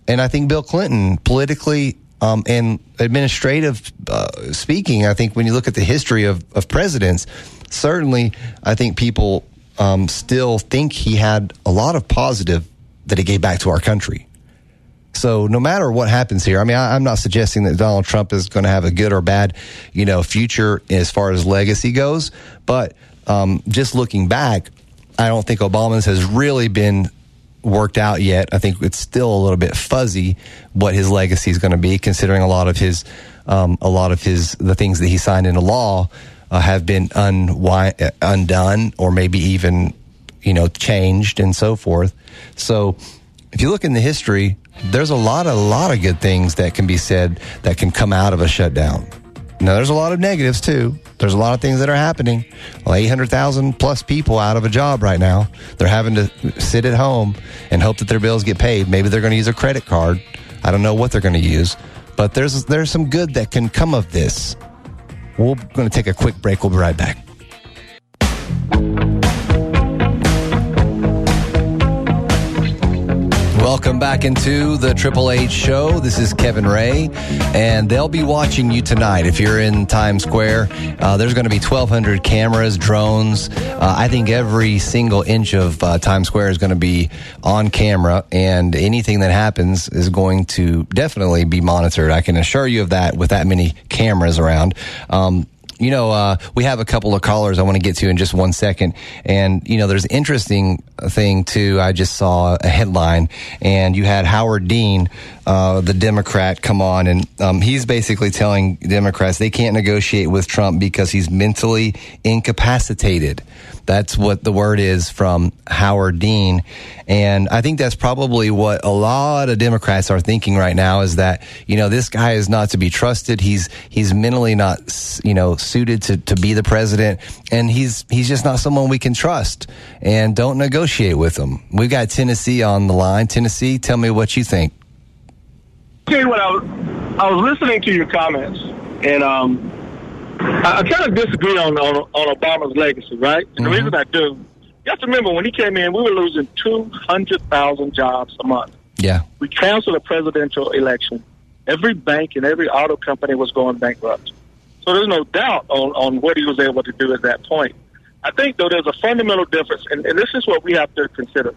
And I think Bill Clinton, politically um, and administrative uh, speaking, I think when you look at the history of, of presidents, certainly I think people um, still think he had a lot of positive that he gave back to our country. So no matter what happens here, I mean, I, am not suggesting that Donald Trump is going to have a good or bad, you know, future as far as legacy goes. But um, just looking back, I don't think Obama's has really been worked out yet. I think it's still a little bit fuzzy what his legacy is going to be, considering a lot of his, um, a lot of his the things that he signed into law uh, have been unwi- undone or maybe even you know changed and so forth. So if you look in the history, there's a lot, a lot of good things that can be said that can come out of a shutdown. Now, there's a lot of negatives too. There's a lot of things that are happening. Well, 800,000 plus people out of a job right now. They're having to sit at home and hope that their bills get paid. Maybe they're going to use a credit card. I don't know what they're going to use, but there's there's some good that can come of this. We're going to take a quick break. We'll be right back. Welcome back into the Triple H show. This is Kevin Rhea, and they'll be watching you tonight. If you're in Times Square, uh, there's going to be 1,200 cameras, drones. Uh, I think every single inch of uh, Times Square is going to be on camera, and anything that happens is going to definitely be monitored. I can assure you of that with that many cameras around. Um, you know, uh, we have a couple of callers I want to get to in just one second. And, you know, there's an interesting thing too. I just saw a headline and you had Howard Dean, uh, the Democrat, come on and um, he's basically telling Democrats they can't negotiate with Trump because he's mentally incapacitated. That's what the word is from Howard Dean. And I think that's probably what a lot of Democrats are thinking right now is that, you know, this guy is not to be trusted. He's, he's mentally not, you know, suited to, to be the president. And he's, he's just not someone we can trust and don't negotiate with him. We've got Tennessee on the line. Tennessee, tell me what you think. Tell you what, I was, I was listening to your comments and, um, I, I kind of disagree on, on on Obama's legacy, right? And mm-hmm. the reason I do, you have to remember when he came in, we were losing two hundred thousand jobs a month. Yeah, we canceled a presidential election. Every bank and every auto company was going bankrupt. So there's no doubt on on what he was able to do at that point. I think though there's a fundamental difference, and, and this is what we have to consider: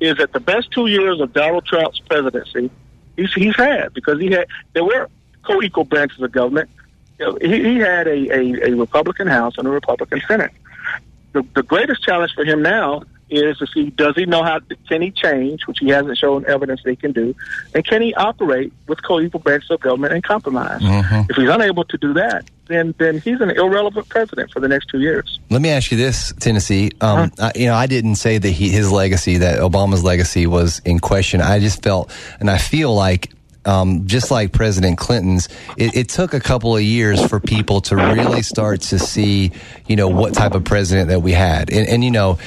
is that the best two years of Donald Trump's presidency, he's he's had because he had there were co-equal branches of government. You know, he, he had a, a, a Republican House and a Republican Senate. The, the greatest challenge for him now is to see does he know how can he change, which he hasn't shown evidence that he can do, and can he operate with co-equal branches of government and compromise? Mm-hmm. If he's unable to do that, then then he's an irrelevant president for the next two years. Let me ask you this, Tennessee. Um, I, you know, I didn't say that he, his legacy, that Obama's legacy, was in question. I just felt, and I feel like. Um, just like President Clinton's, it, it took a couple of years for people to really start to see, you know, what type of president that we had. And, and you know,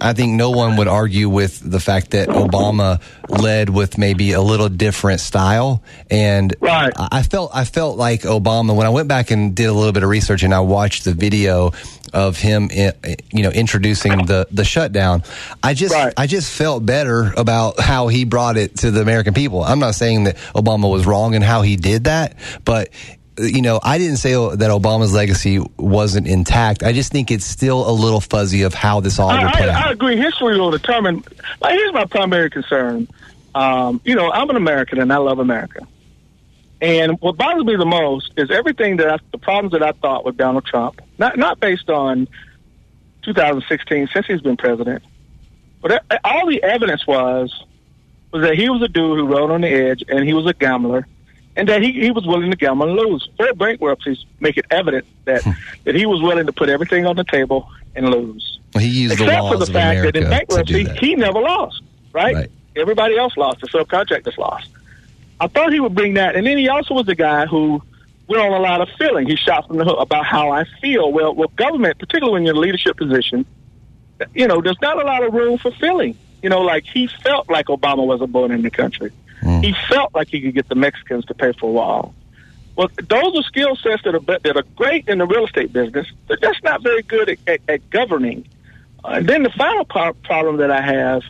I think no one would argue with the fact that Obama led with maybe a little different style. And Right. I felt I felt like Obama when I went back and did a little bit of research and I watched the video of him, eh, you know, introducing the the shutdown. I just Right. I just felt better about how he brought it to the American people. I'm not saying that Obama was wrong in how he did that, but you know, I didn't say that Obama's legacy wasn't intact. I just think it's still a little fuzzy of how this all I, would play I, I agree. History will determine. Like, here's my primary concern. Um, you know, I'm an American and I love America. And what bothers me the most is everything that I, the problems that I thought with Donald Trump, not not based on 2016 since he's been president, but all the evidence was was that he was a dude who rode on the edge and he was a gambler, and that he, he was willing to gamble and lose. Four bankruptcies make it evident that hmm. that he was willing to put everything on the table and lose. He used the Except laws for the of fact America that in bankruptcy, that. he never lost, right? Right. Everybody else lost. The subcontractors lost. I thought he would bring that. And then he also was the guy who went on a lot of feeling. He shot from the hook about how I feel. Well, well, government, particularly when you're in a leadership position, you know, there's not a lot of room for feeling. You know, like he felt like Obama wasn't born in the country. He felt like he could get the Mexicans to pay for a wall. Well, those are skill sets that are that are great in the real estate business. They're just not very good at, at, at governing. Uh, and then the final par- problem that I have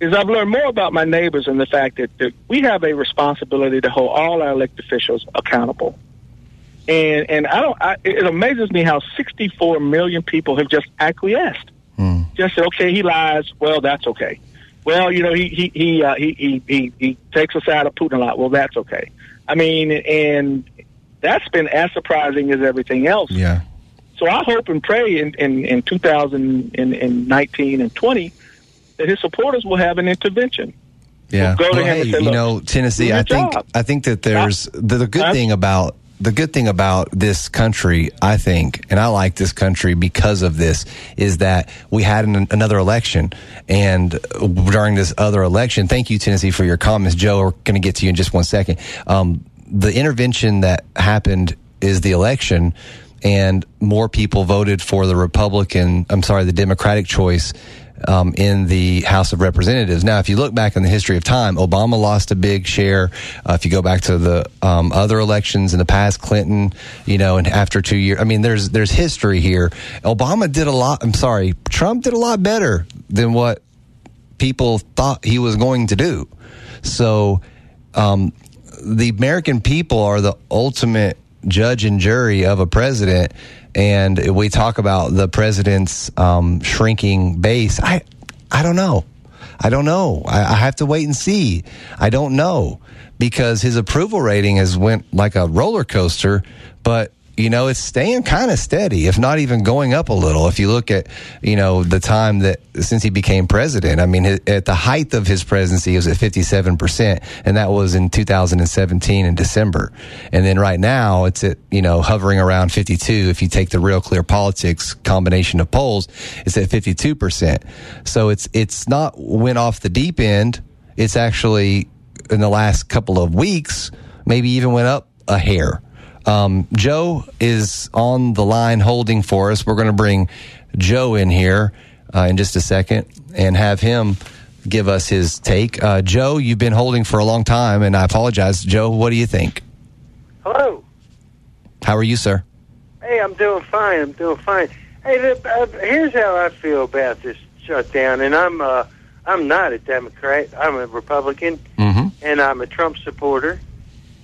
is I've learned more about my neighbors and the fact that, that we have a responsibility to hold all our elected officials accountable. And and I don't. I, it amazes me how 64 million people have just acquiesced. Just said, okay, he lies. Well, that's okay. Well, you know, he he he uh, he, he he he takes us out of Putin a lot. Well, that's okay. I mean, and that's been as surprising as everything else. Yeah. So I hope and pray in in, in 2019 and 20 that his supporters will have an intervention. Yeah. We'll go to Well, him and hey, say, you know, Tennessee, I think job." I think that there's the, the good Huh? thing about the good thing about this country, I think, and I like this country because of this, is that we had an, another election, and during this other election, thank you, Tennessee, for your comments. Joe, we're going to get to you in just one second. Um, the intervention that happened is the election, and more people voted for the Republican. I'm sorry, the Democratic choice um, in the House of Representatives. Now, if you look back in the history of time, Obama lost a big share. Uh, if you go back to the um, other elections in the past, Clinton, you know, and after two years, I mean, there's there's history here. Obama did a lot. I'm sorry, Trump did a lot better than what people thought he was going to do. So, um, the American people are the ultimate judge and jury of a president. And we talk about the president's um, shrinking base. I, I don't know. I don't know. I, I have to wait and see. I don't know because his approval rating has went like a roller coaster, but you know, it's staying kind of steady, if not even going up a little. If you look at, you know, the time that since he became president, I mean, at the height of his presidency, he was at 57%, and that was in 2017 in December. And then right now, it's at, you know, hovering around 52. If you take the real clear politics combination of polls, it's at 52%. So it's, it's not went off the deep end. It's actually in the last couple of weeks, maybe even went up a hair. Um, Joe is on the line holding for us. We're going to bring Joe in here uh, in just a second and have him give us his take. Uh, Joe, you've been holding for a long time, and I apologize. Joe, what do you think? Hello. How are you, sir? Hey, I'm doing fine. I'm doing fine. Hey, the, uh, here's how I feel about this shutdown, and I'm uh, I'm not a Democrat. I'm a Republican, Mm-hmm. and I'm a Trump supporter.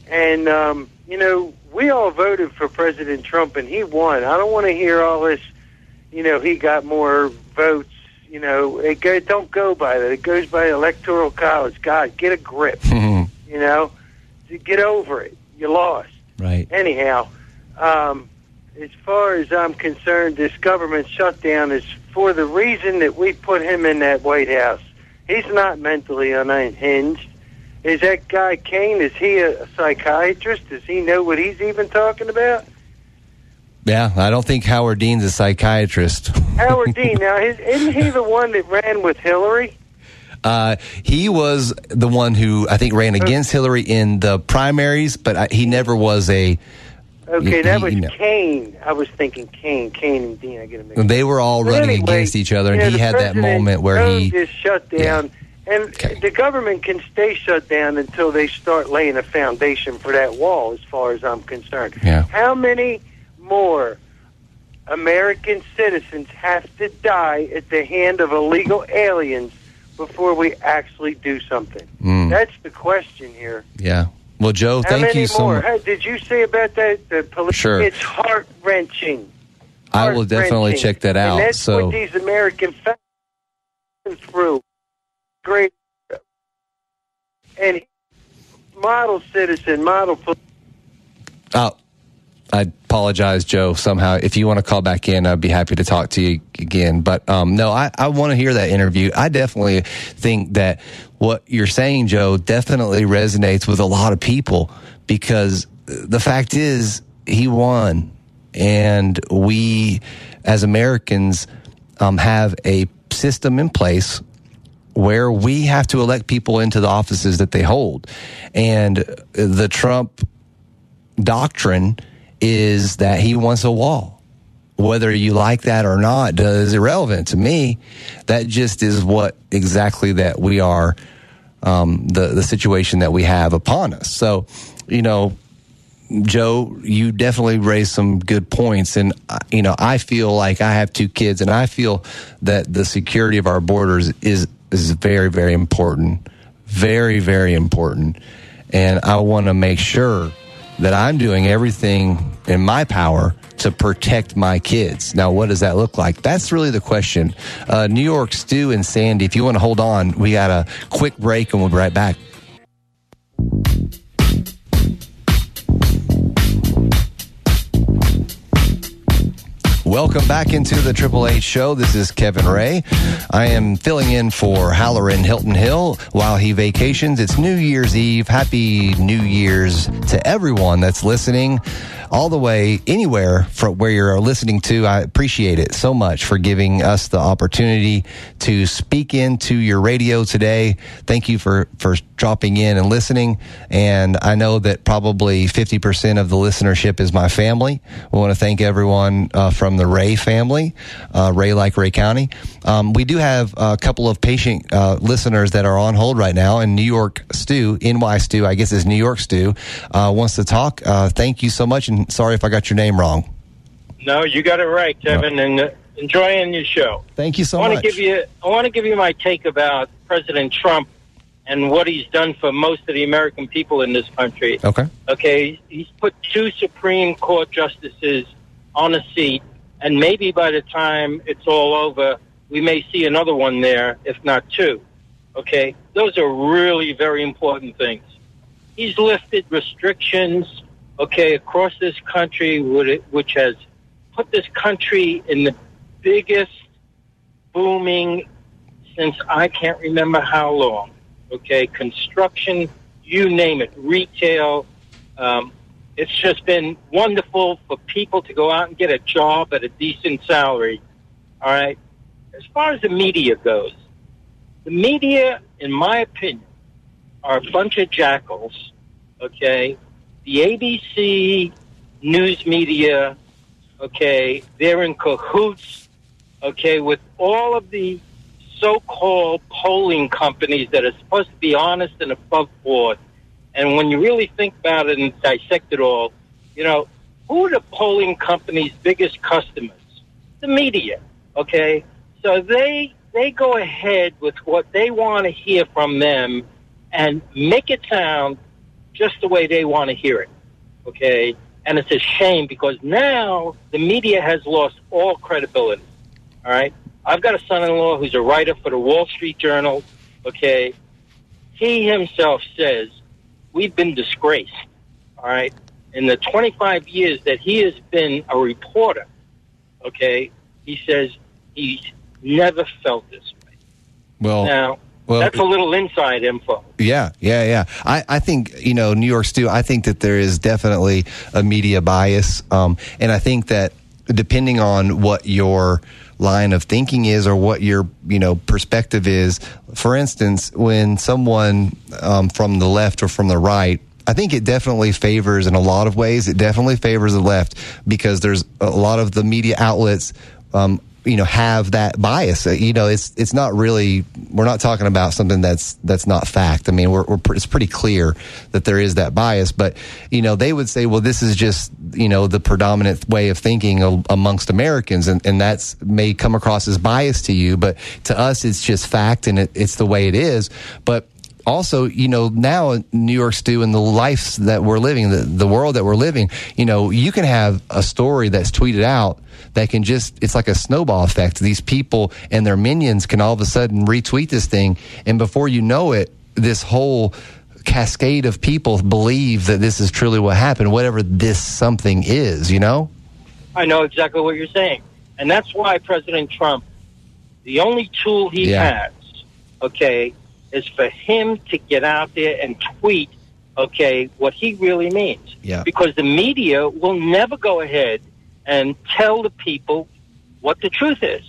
And um, you know, we all voted for President Trump, and he won. I don't want to hear all this. You know, he got more votes. You know, it go, don't go by that. It goes by electoral college. God, get a grip. Mm-hmm. You know, get over it. You lost. Right. Anyhow, um, as far as I'm concerned, this government shutdown is for the reason that we put him in that White House. He's not mentally unhinged. Is that guy Kaine? Is he a psychiatrist? Does he know what he's even talking about? Yeah, I don't think Howard Dean's a psychiatrist. Howard Dean. Now, is, isn't he the one that ran with Hillary? Uh, he was the one who I think ran against Hillary in the primaries, but I, he never was a. Okay, He- that was. Kaine. I was thinking Kaine, Kaine and Dean. I get him. mixed up. They were all But running anyway, against each other, and you know, he had that moment where he. this shutdown, and Okay. the government can stay shut down until they start laying a foundation for that wall. As far as I'm concerned, Yeah. how many more American citizens have to die at the hand of illegal aliens before we actually do something? Mm, That's the question here. yeah. Well, Joe, How thank you so more? much. Hey, Did you say about that? The police? Sure. It's heart wrenching. I will definitely check that out. And that's so what these American families through. Great. And model citizen, model. Oh, I apologize, Joe. Somehow, if you want to call back in, I'd be happy to talk to you again. But um, no, I, I want to hear that interview. I definitely think that what you're saying, Joe, definitely resonates with a lot of people because the fact is he won, and we as Americans um, have a system in place where we have to elect people into the offices that they hold. And the Trump doctrine is that he wants a wall. Whether you like that or not is irrelevant to me. That just is what exactly that we are, um, the the situation that we have upon us. So, you know, Joe, you definitely raised some good points, and uh, you know, I feel like I have two kids, and I feel that the security of our borders is is very, very important, very, very important, and I want to make sure that I'm doing everything in my power to protect my kids. Now, what does that look like? That's really the question. Uh, New York, Stu and Sandy, if you want to hold on, we got a quick break, and we'll be right back. Welcome back into the Triple H show. This is Kevin Rhea. I am filling in for Hallerin Hilton Hill while he vacations. It's New Year's Eve. Happy New Year's to everyone that's listening all the way anywhere from where you're listening to. I appreciate it so much for giving us the opportunity to speak into your radio today. Thank you for, for dropping in and listening. And I know that probably 50% of the listenership is my family. We want to thank everyone uh, from the Rhea family, uh, Rhea like Rhea County. Um, we do have a couple of patient uh, listeners that are on hold right now. And New York Stu, NY Stu, I guess is New York Stu, uh, wants to talk. Uh, thank you so much. And sorry if I got your name wrong. No, you got it right, Kevin, and uh, enjoying your show. Thank you so I much. give you I want to give you my take about President Trump and what he's done for most of the American people in this country. okay. Okay, he's put two Supreme Court justices on a seat, and maybe by the time it's all over, we may see another one there, if not two. Okay, those are really very important things. He's lifted restrictions, okay, across this country, which has put this country in the biggest booming since I can't remember how long. Okay, construction, you name it, retail. Um, it's just been wonderful for people to go out and get a job at a decent salary. All right. As far as the media goes, the media, in my opinion, are a bunch of jackals. Okay, the ABC news media. Okay, they're in cahoots. Okay, with all of the so-called polling companies that are supposed to be honest and above board. And when you really think about it and dissect it all, you know, who are the polling companies' biggest customers? The media. Okay, so they they go ahead with what they want to hear from them and make it sound just the way they want to hear it. Okay, and it's a shame because now the media has lost all credibility. All right. I've got a son-in-law who's a writer for the Wall Street Journal. Okay, he himself says we've been disgraced. All right, in the 25 years that he has been a reporter, okay, he says he's never felt this way. Well, Now, well, that's a little inside info. Yeah, yeah, yeah. I, I think, you know, New York Stu, I think that there is definitely a media bias. Um, and I think that depending on what your line of thinking is or what your, you know, perspective is, for instance, when someone um, from the left or from the right, I think it definitely favors in a lot of ways. It definitely favors the left because there's a lot of the media outlets um, you know have that bias. Uh, You know, it's it's not really we're not talking about something that's that's not fact. I mean, we're, we're it's pretty clear that there is that bias. But you know, they would say, well, this is just you know the predominant way of thinking amongst Americans, and and that's may come across as bias to you, but to us, it's just fact, and it, it's the way it is. But also, you know, now New York's doing the life that we're living, the, the world that we're living, you know, you can have a story that's tweeted out that can just, it's like a snowball effect. These people and their minions can all of a sudden retweet this thing. And before you know it, this whole cascade of people believe that this is truly what happened, whatever this something is, you know? I know exactly what you're saying. And that's why President Trump, the only tool he Yeah. has, okay, is for him to get out there and tweet, okay, what he really means. Yeah. Because the media will never go ahead and tell the people what the truth is.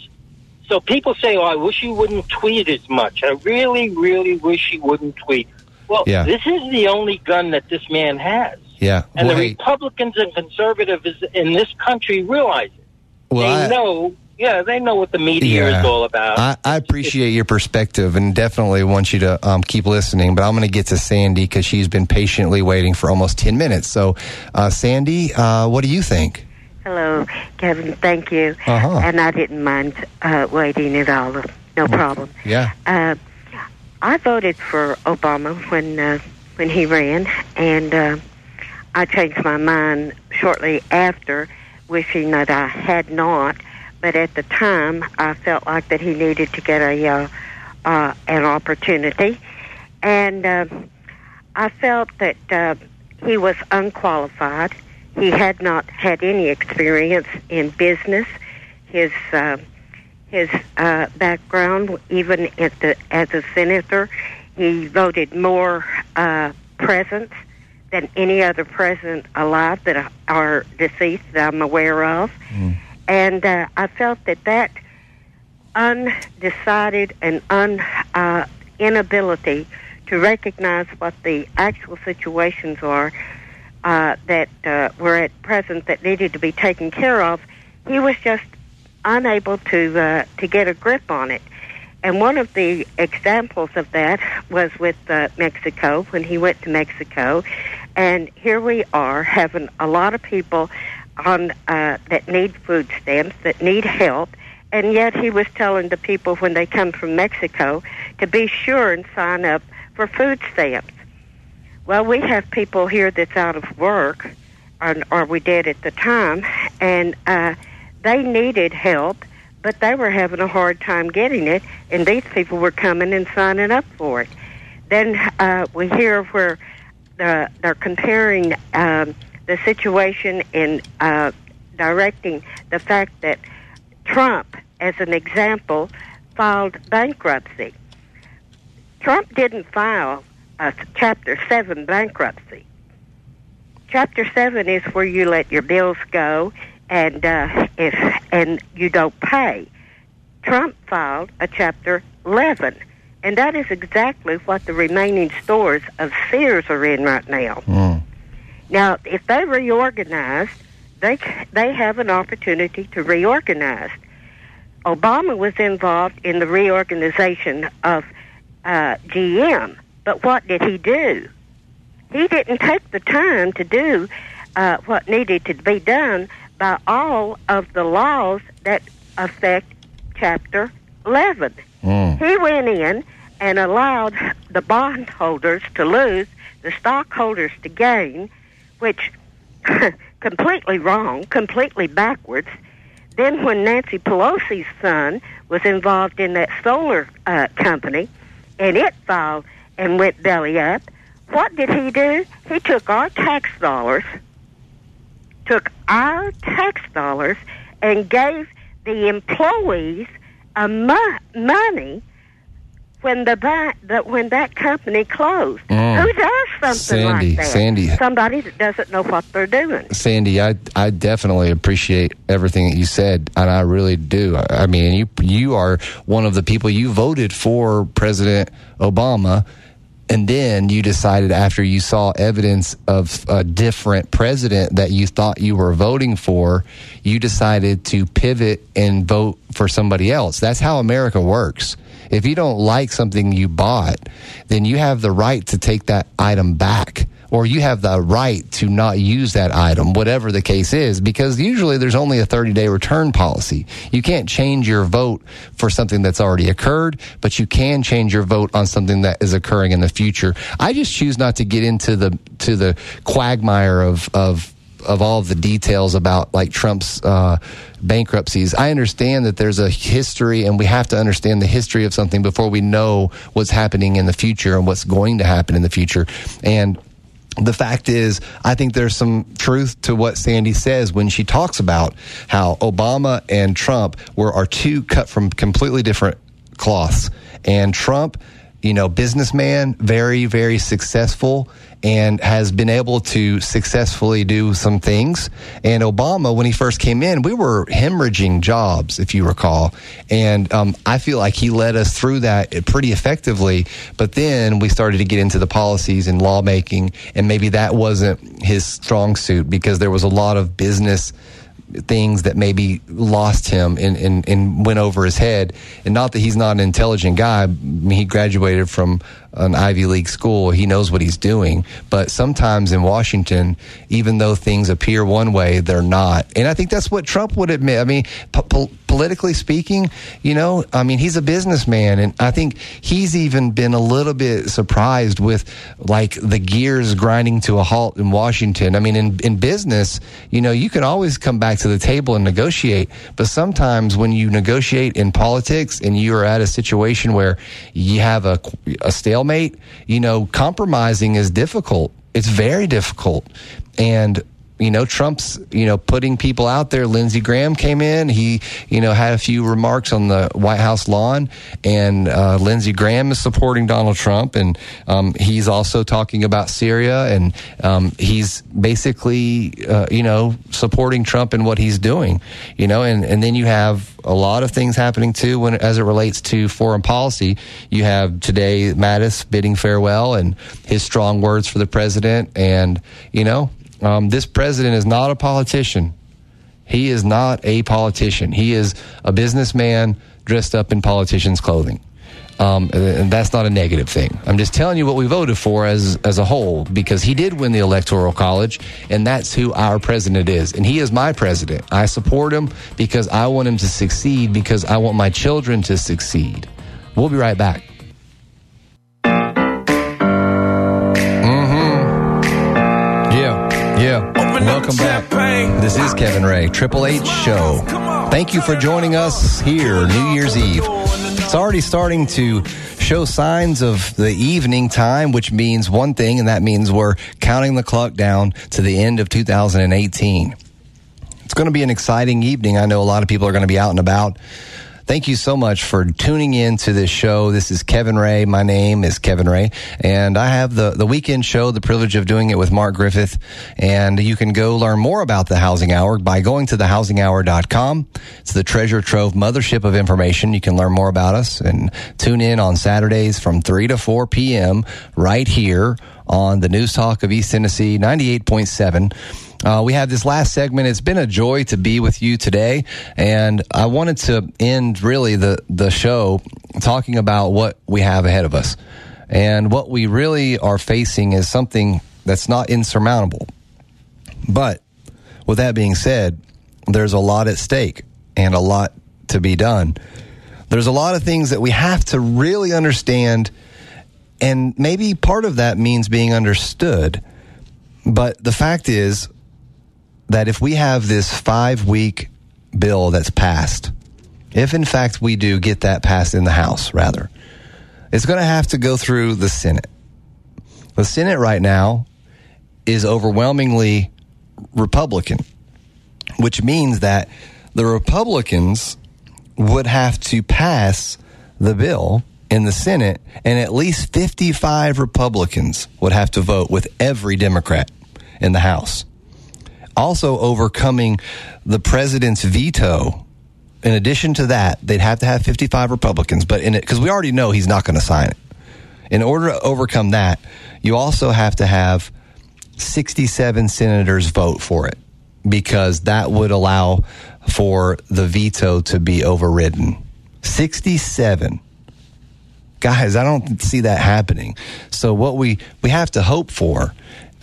So people say, oh, I wish you wouldn't tweet as much. I really, really wish you wouldn't tweet. Well, Yeah. this is the only gun that this man has. Yeah. And Well, the hey, Republicans and conservatives in this country realize it. well, they I- know, yeah, they know what the media Yeah. is all about. I, I appreciate your perspective and definitely want you to um, keep listening. But I'm going to get to Sandy because she's been patiently waiting for almost 10 minutes. So, uh, Sandy, uh, what do you think? Hello, Kevin. Thank you. Uh-huh. And I didn't mind uh, waiting at all. No problem. Yeah. Uh, I voted for Obama when uh, when he ran, and uh, I changed my mind shortly after, wishing that I had not. But at the time, I felt like that he needed to get a uh, uh, an opportunity, and uh, I felt that uh, he was unqualified. He had not had any experience in business. His uh, his uh, background, even at the as a senator, he voted more uh, presents than any other president alive that are deceased that I'm aware of. And uh, I felt that that undecided and un uh, inability to recognize what the actual situations are uh, that uh, were at present that needed to be taken care of, he was just unable to uh, to get a grip on it. And one of the examples of that was with uh, Mexico when he went to Mexico, and here we are having a lot of people on uh, that need food stamps that need help, and yet he was telling the people when they come from Mexico to be sure and sign up for food stamps. Well, we have people here that's out of work, or, or we did at the time, and uh, they needed help, but they were having a hard time getting it, and these people were coming and signing up for it. Then uh, we hear where uh, they're comparing um, the situation in uh, directing the fact that Trump, as an example, filed bankruptcy. Trump didn't file a Chapter 7 bankruptcy. Chapter 7 is where you let your bills go and uh, if and you don't pay. Trump filed a Chapter 11, and that is exactly what the remaining stores of Sears are in right now. Mm. Now, if they reorganize, they they have an opportunity to reorganize. Obama was involved in the reorganization of uh, GM, but what did he do? He didn't take the time to do uh, what needed to be done by all of the laws that affect Chapter 11. Mm. He went in and allowed the bondholders to lose, the stockholders to gain, which completely wrong, completely backwards. Then, when Nancy Pelosi's son was involved in that solar uh, company, and it filed and went belly up, what did he do? He took our tax dollars, took our tax dollars, and gave the employees a mo- money when the that when that company closed. Mm. Who does something Sandy, like that? Sandy. Somebody that doesn't know what they're doing. Sandy, I I definitely appreciate everything that you said, and I really do. I, I mean, you you are one of the people you voted for President Obama, and then you decided after you saw evidence of a different president that you thought you were voting for, you decided to pivot and vote for somebody else. That's how America works. If you don't like something you bought, then you have the right to take that item back or you have the right to not use that item, whatever the case is, because usually there's only a 30 day return policy. You can't change your vote for something that's already occurred, but you can change your vote on something that is occurring in the future. I just choose not to get into the, to the quagmire of, of, of all the details about like Trump's uh, bankruptcies. I understand that there's a history, and we have to understand the history of something before we know what's happening in the future and what's going to happen in the future. And the fact is, I think there's some truth to what Sandy says when she talks about how Obama and Trump were are two cut from completely different cloths. And Trump, you know, businessman, very, very successful and has been able to successfully do some things. And Obama, when he first came in, we were hemorrhaging jobs, if you recall. And um, I feel like he led us through that pretty effectively. But then we started to get into the policies and lawmaking, and maybe that wasn't his strong suit because there was a lot of business things that maybe lost him and, and, and went over his head. And not that he's not an intelligent guy. I mean, he graduated from an Ivy League school. He knows what he's doing. But sometimes in Washington, even though things appear one way, they're not. And I think that's what Trump would admit. I mean, po- politically speaking, you know, I mean, he's a businessman. And I think he's even been a little bit surprised with like the gears grinding to a halt in Washington. I mean, in, in business, you know, you can always come back to the table and negotiate. But sometimes when you negotiate in politics and you are at a situation where you have a, a stalemate, you know, compromising is difficult. It's very difficult. And you know, Trump's, you know, putting people out there. Lindsey Graham came in. He, you know, had a few remarks on the White House lawn, and uh, Lindsey Graham is supporting Donald Trump, and um, he's also talking about Syria, and um, he's basically, uh, you know, supporting Trump and what he's doing, you know, and and then you have a lot of things happening too when as it relates to foreign policy. You have today Mattis bidding farewell and his strong words for the president, and you know, um, this president is not a politician. He is not a politician. He is a businessman dressed up in politician's clothing. Um, and that's not a negative thing. I'm just telling you what we voted for as as a whole because he did win the electoral college, and that's who our president is, and he is my president. I support him because I want him to succeed because I want my children to succeed. We'll be right back. Welcome back. This is Kevin Rhea, Triple H Show. Thank you for joining us here, New Year's Eve. It's already starting to show signs of the evening time, which means one thing, and that means we're counting the clock down to the end of 2018. It's going to be an exciting evening. I know a lot of people are going to be out and about. Thank you so much for tuning in to this show. This is Kevin Rhea. My name is Kevin Rhea, and I have the, the weekend show, the privilege of doing it with Mark Griffith. And you can go learn more about the Housing Hour by going to thehousinghour.com. It's the treasure trove mothership of information. You can learn more about us and tune in on Saturdays from 3 to 4 p.m. right here on the News Talk of East Tennessee 98.7. Uh, we have this last segment. It's been a joy to be with you today, and I wanted to end really the the show talking about what we have ahead of us, and what we really are facing is something that's not insurmountable. But with that being said, there's a lot at stake and a lot to be done. There's a lot of things that we have to really understand, and maybe part of that means being understood. But the fact is, that if we have this five week bill that's passed, if in fact we do get that passed in the House, rather, it's going to have to go through the Senate. The Senate right now is overwhelmingly Republican, which means that the Republicans would have to pass the bill in the Senate, and at least 55 Republicans would have to vote with every Democrat in the House. Also, overcoming the president's veto. In addition to that, they'd have to have 55 Republicans, but in it, because we already know he's not going to sign it. In order to overcome that, you also have to have 67 senators vote for it because that would allow for the veto to be overridden. 67 guys, I don't see that happening. So what we we have to hope for,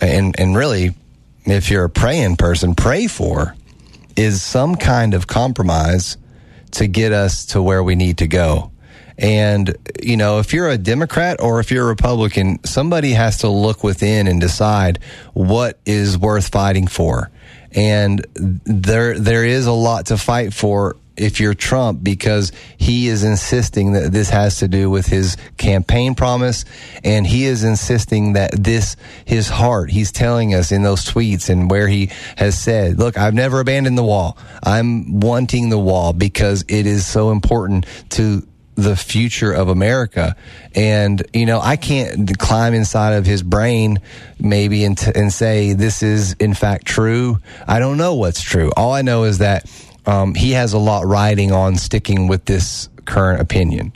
and and really, if you're a praying person, pray for, is some kind of compromise to get us to where we need to go. And, you know, if you're a Democrat or if you're a Republican, somebody has to look within and decide what is worth fighting for. And there, there is a lot to fight for if you're Trump because he is insisting that this has to do with his campaign promise and he is insisting that this his heart he's telling us in those tweets and where he has said look I've never abandoned the wall I'm wanting the wall because it is so important to the future of America. And, you know, I can't climb inside of his brain maybe and, t- and say this is in fact true. I don't know what's true. All I know is that um, he has a lot riding on sticking with this current opinion.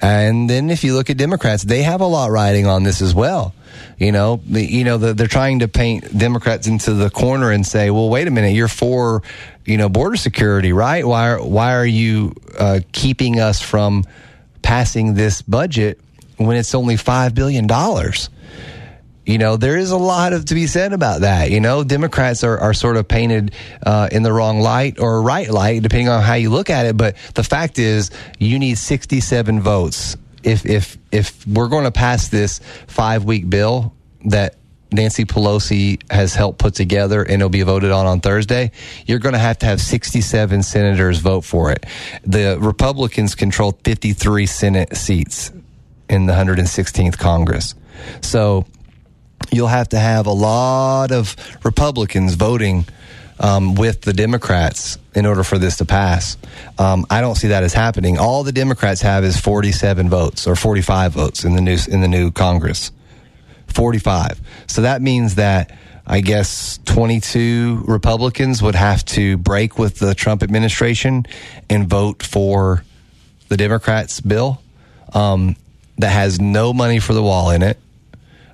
And then if you look at Democrats, they have a lot riding on this as well. You know, the, you know, the, they're trying to paint Democrats into the corner and say, "Well, wait a minute, you're for, you know, border security, right? Why are why are you uh, keeping us from passing this budget when it's only five billion dollars?" You know, there is a lot of to be said about that. You know, Democrats are, are sort of painted uh, in the wrong light or right light, depending on how you look at it. But the fact is, you need 67 votes. If if if we're going to pass this five week bill that Nancy Pelosi has helped put together and it'll be voted on on Thursday, you're going to have to have 67 senators vote for it. The Republicans control 53 Senate seats in the 116th Congress. So you'll have to have a lot of Republicans voting um, with the Democrats in order for this to pass. Um, I don't see that as happening. All the Democrats have is 47 votes or 45 votes in the new in the new Congress. 45. So that means that I guess 22 Republicans would have to break with the Trump administration and vote for the Democrats' bill um, that has no money for the wall in it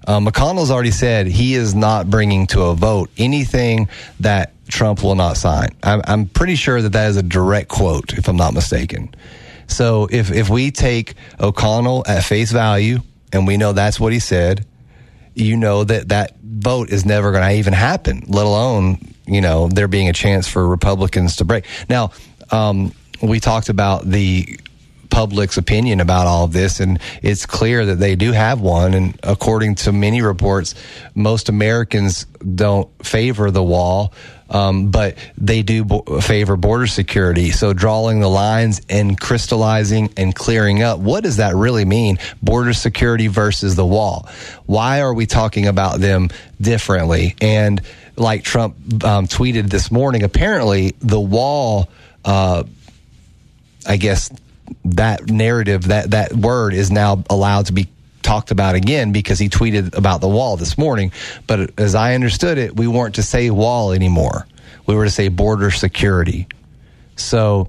uh, McConnell's already said he is not bringing to a vote anything that Trump will not sign. I'm, I'm pretty sure that that is a direct quote, if I'm not mistaken. So if if we take O'Connell at face value, and we know that's what he said, you know that that vote is never going to even happen. Let alone you know there being a chance for Republicans to break. Now um, we talked about the public's opinion about all of this, and it's clear that they do have one. And according to many reports, most Americans don't favor the wall. Um, but they do bo- favor border security. So drawing the lines and crystallizing and clearing up, what does that really mean? Border security versus the wall. Why are we talking about them differently? And like Trump um, tweeted this morning, apparently the wall, uh, I guess that narrative, that that word is now allowed to be talked about again because he tweeted about the wall this morning. But as I understood it, we weren't to say wall anymore. We were to say border security. So,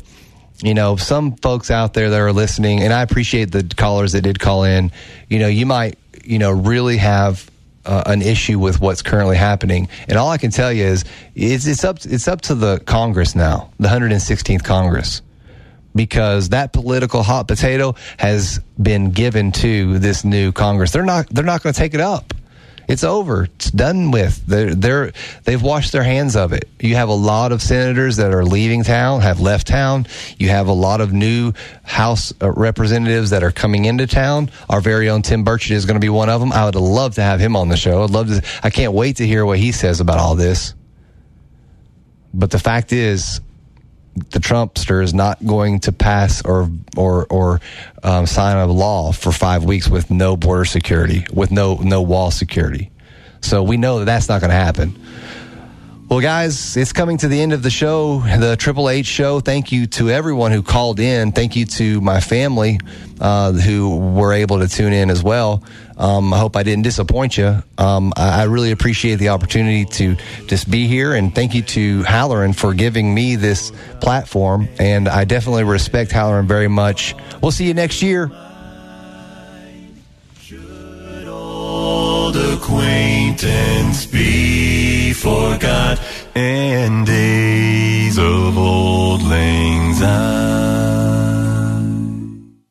you know, some folks out there that are listening, and I appreciate the callers that did call in. You know, you might, you know, really have uh, an issue with what's currently happening. And all I can tell you is, it's, it's up it's up to the Congress now, the 116th Congress because that political hot potato has been given to this new Congress. They're not they're not going to take it up. It's over. It's done with. They're, they're they've washed their hands of it. You have a lot of senators that are leaving town, have left town. You have a lot of new House uh, representatives that are coming into town. Our very own Tim Burchett is going to be one of them. I would love to have him on the show. I'd love to. I can't wait to hear what he says about all this. But the fact is, the Trumpster is not going to pass or or or um, sign a law for five weeks with no border security, with no no wall security. So we know that that's not going to happen. Well, guys, it's coming to the end of the show, the Triple H show. Thank you to everyone who called in. Thank you to my family uh, who were able to tune in as well. Um, I hope I didn't disappoint you. Um, I, I, really appreciate the opportunity to just be here, and thank you to Hallerin for giving me this platform. And I definitely respect Hallerin very much. We'll see you next year. Should old acquaintance be forgot and days of old lang syne.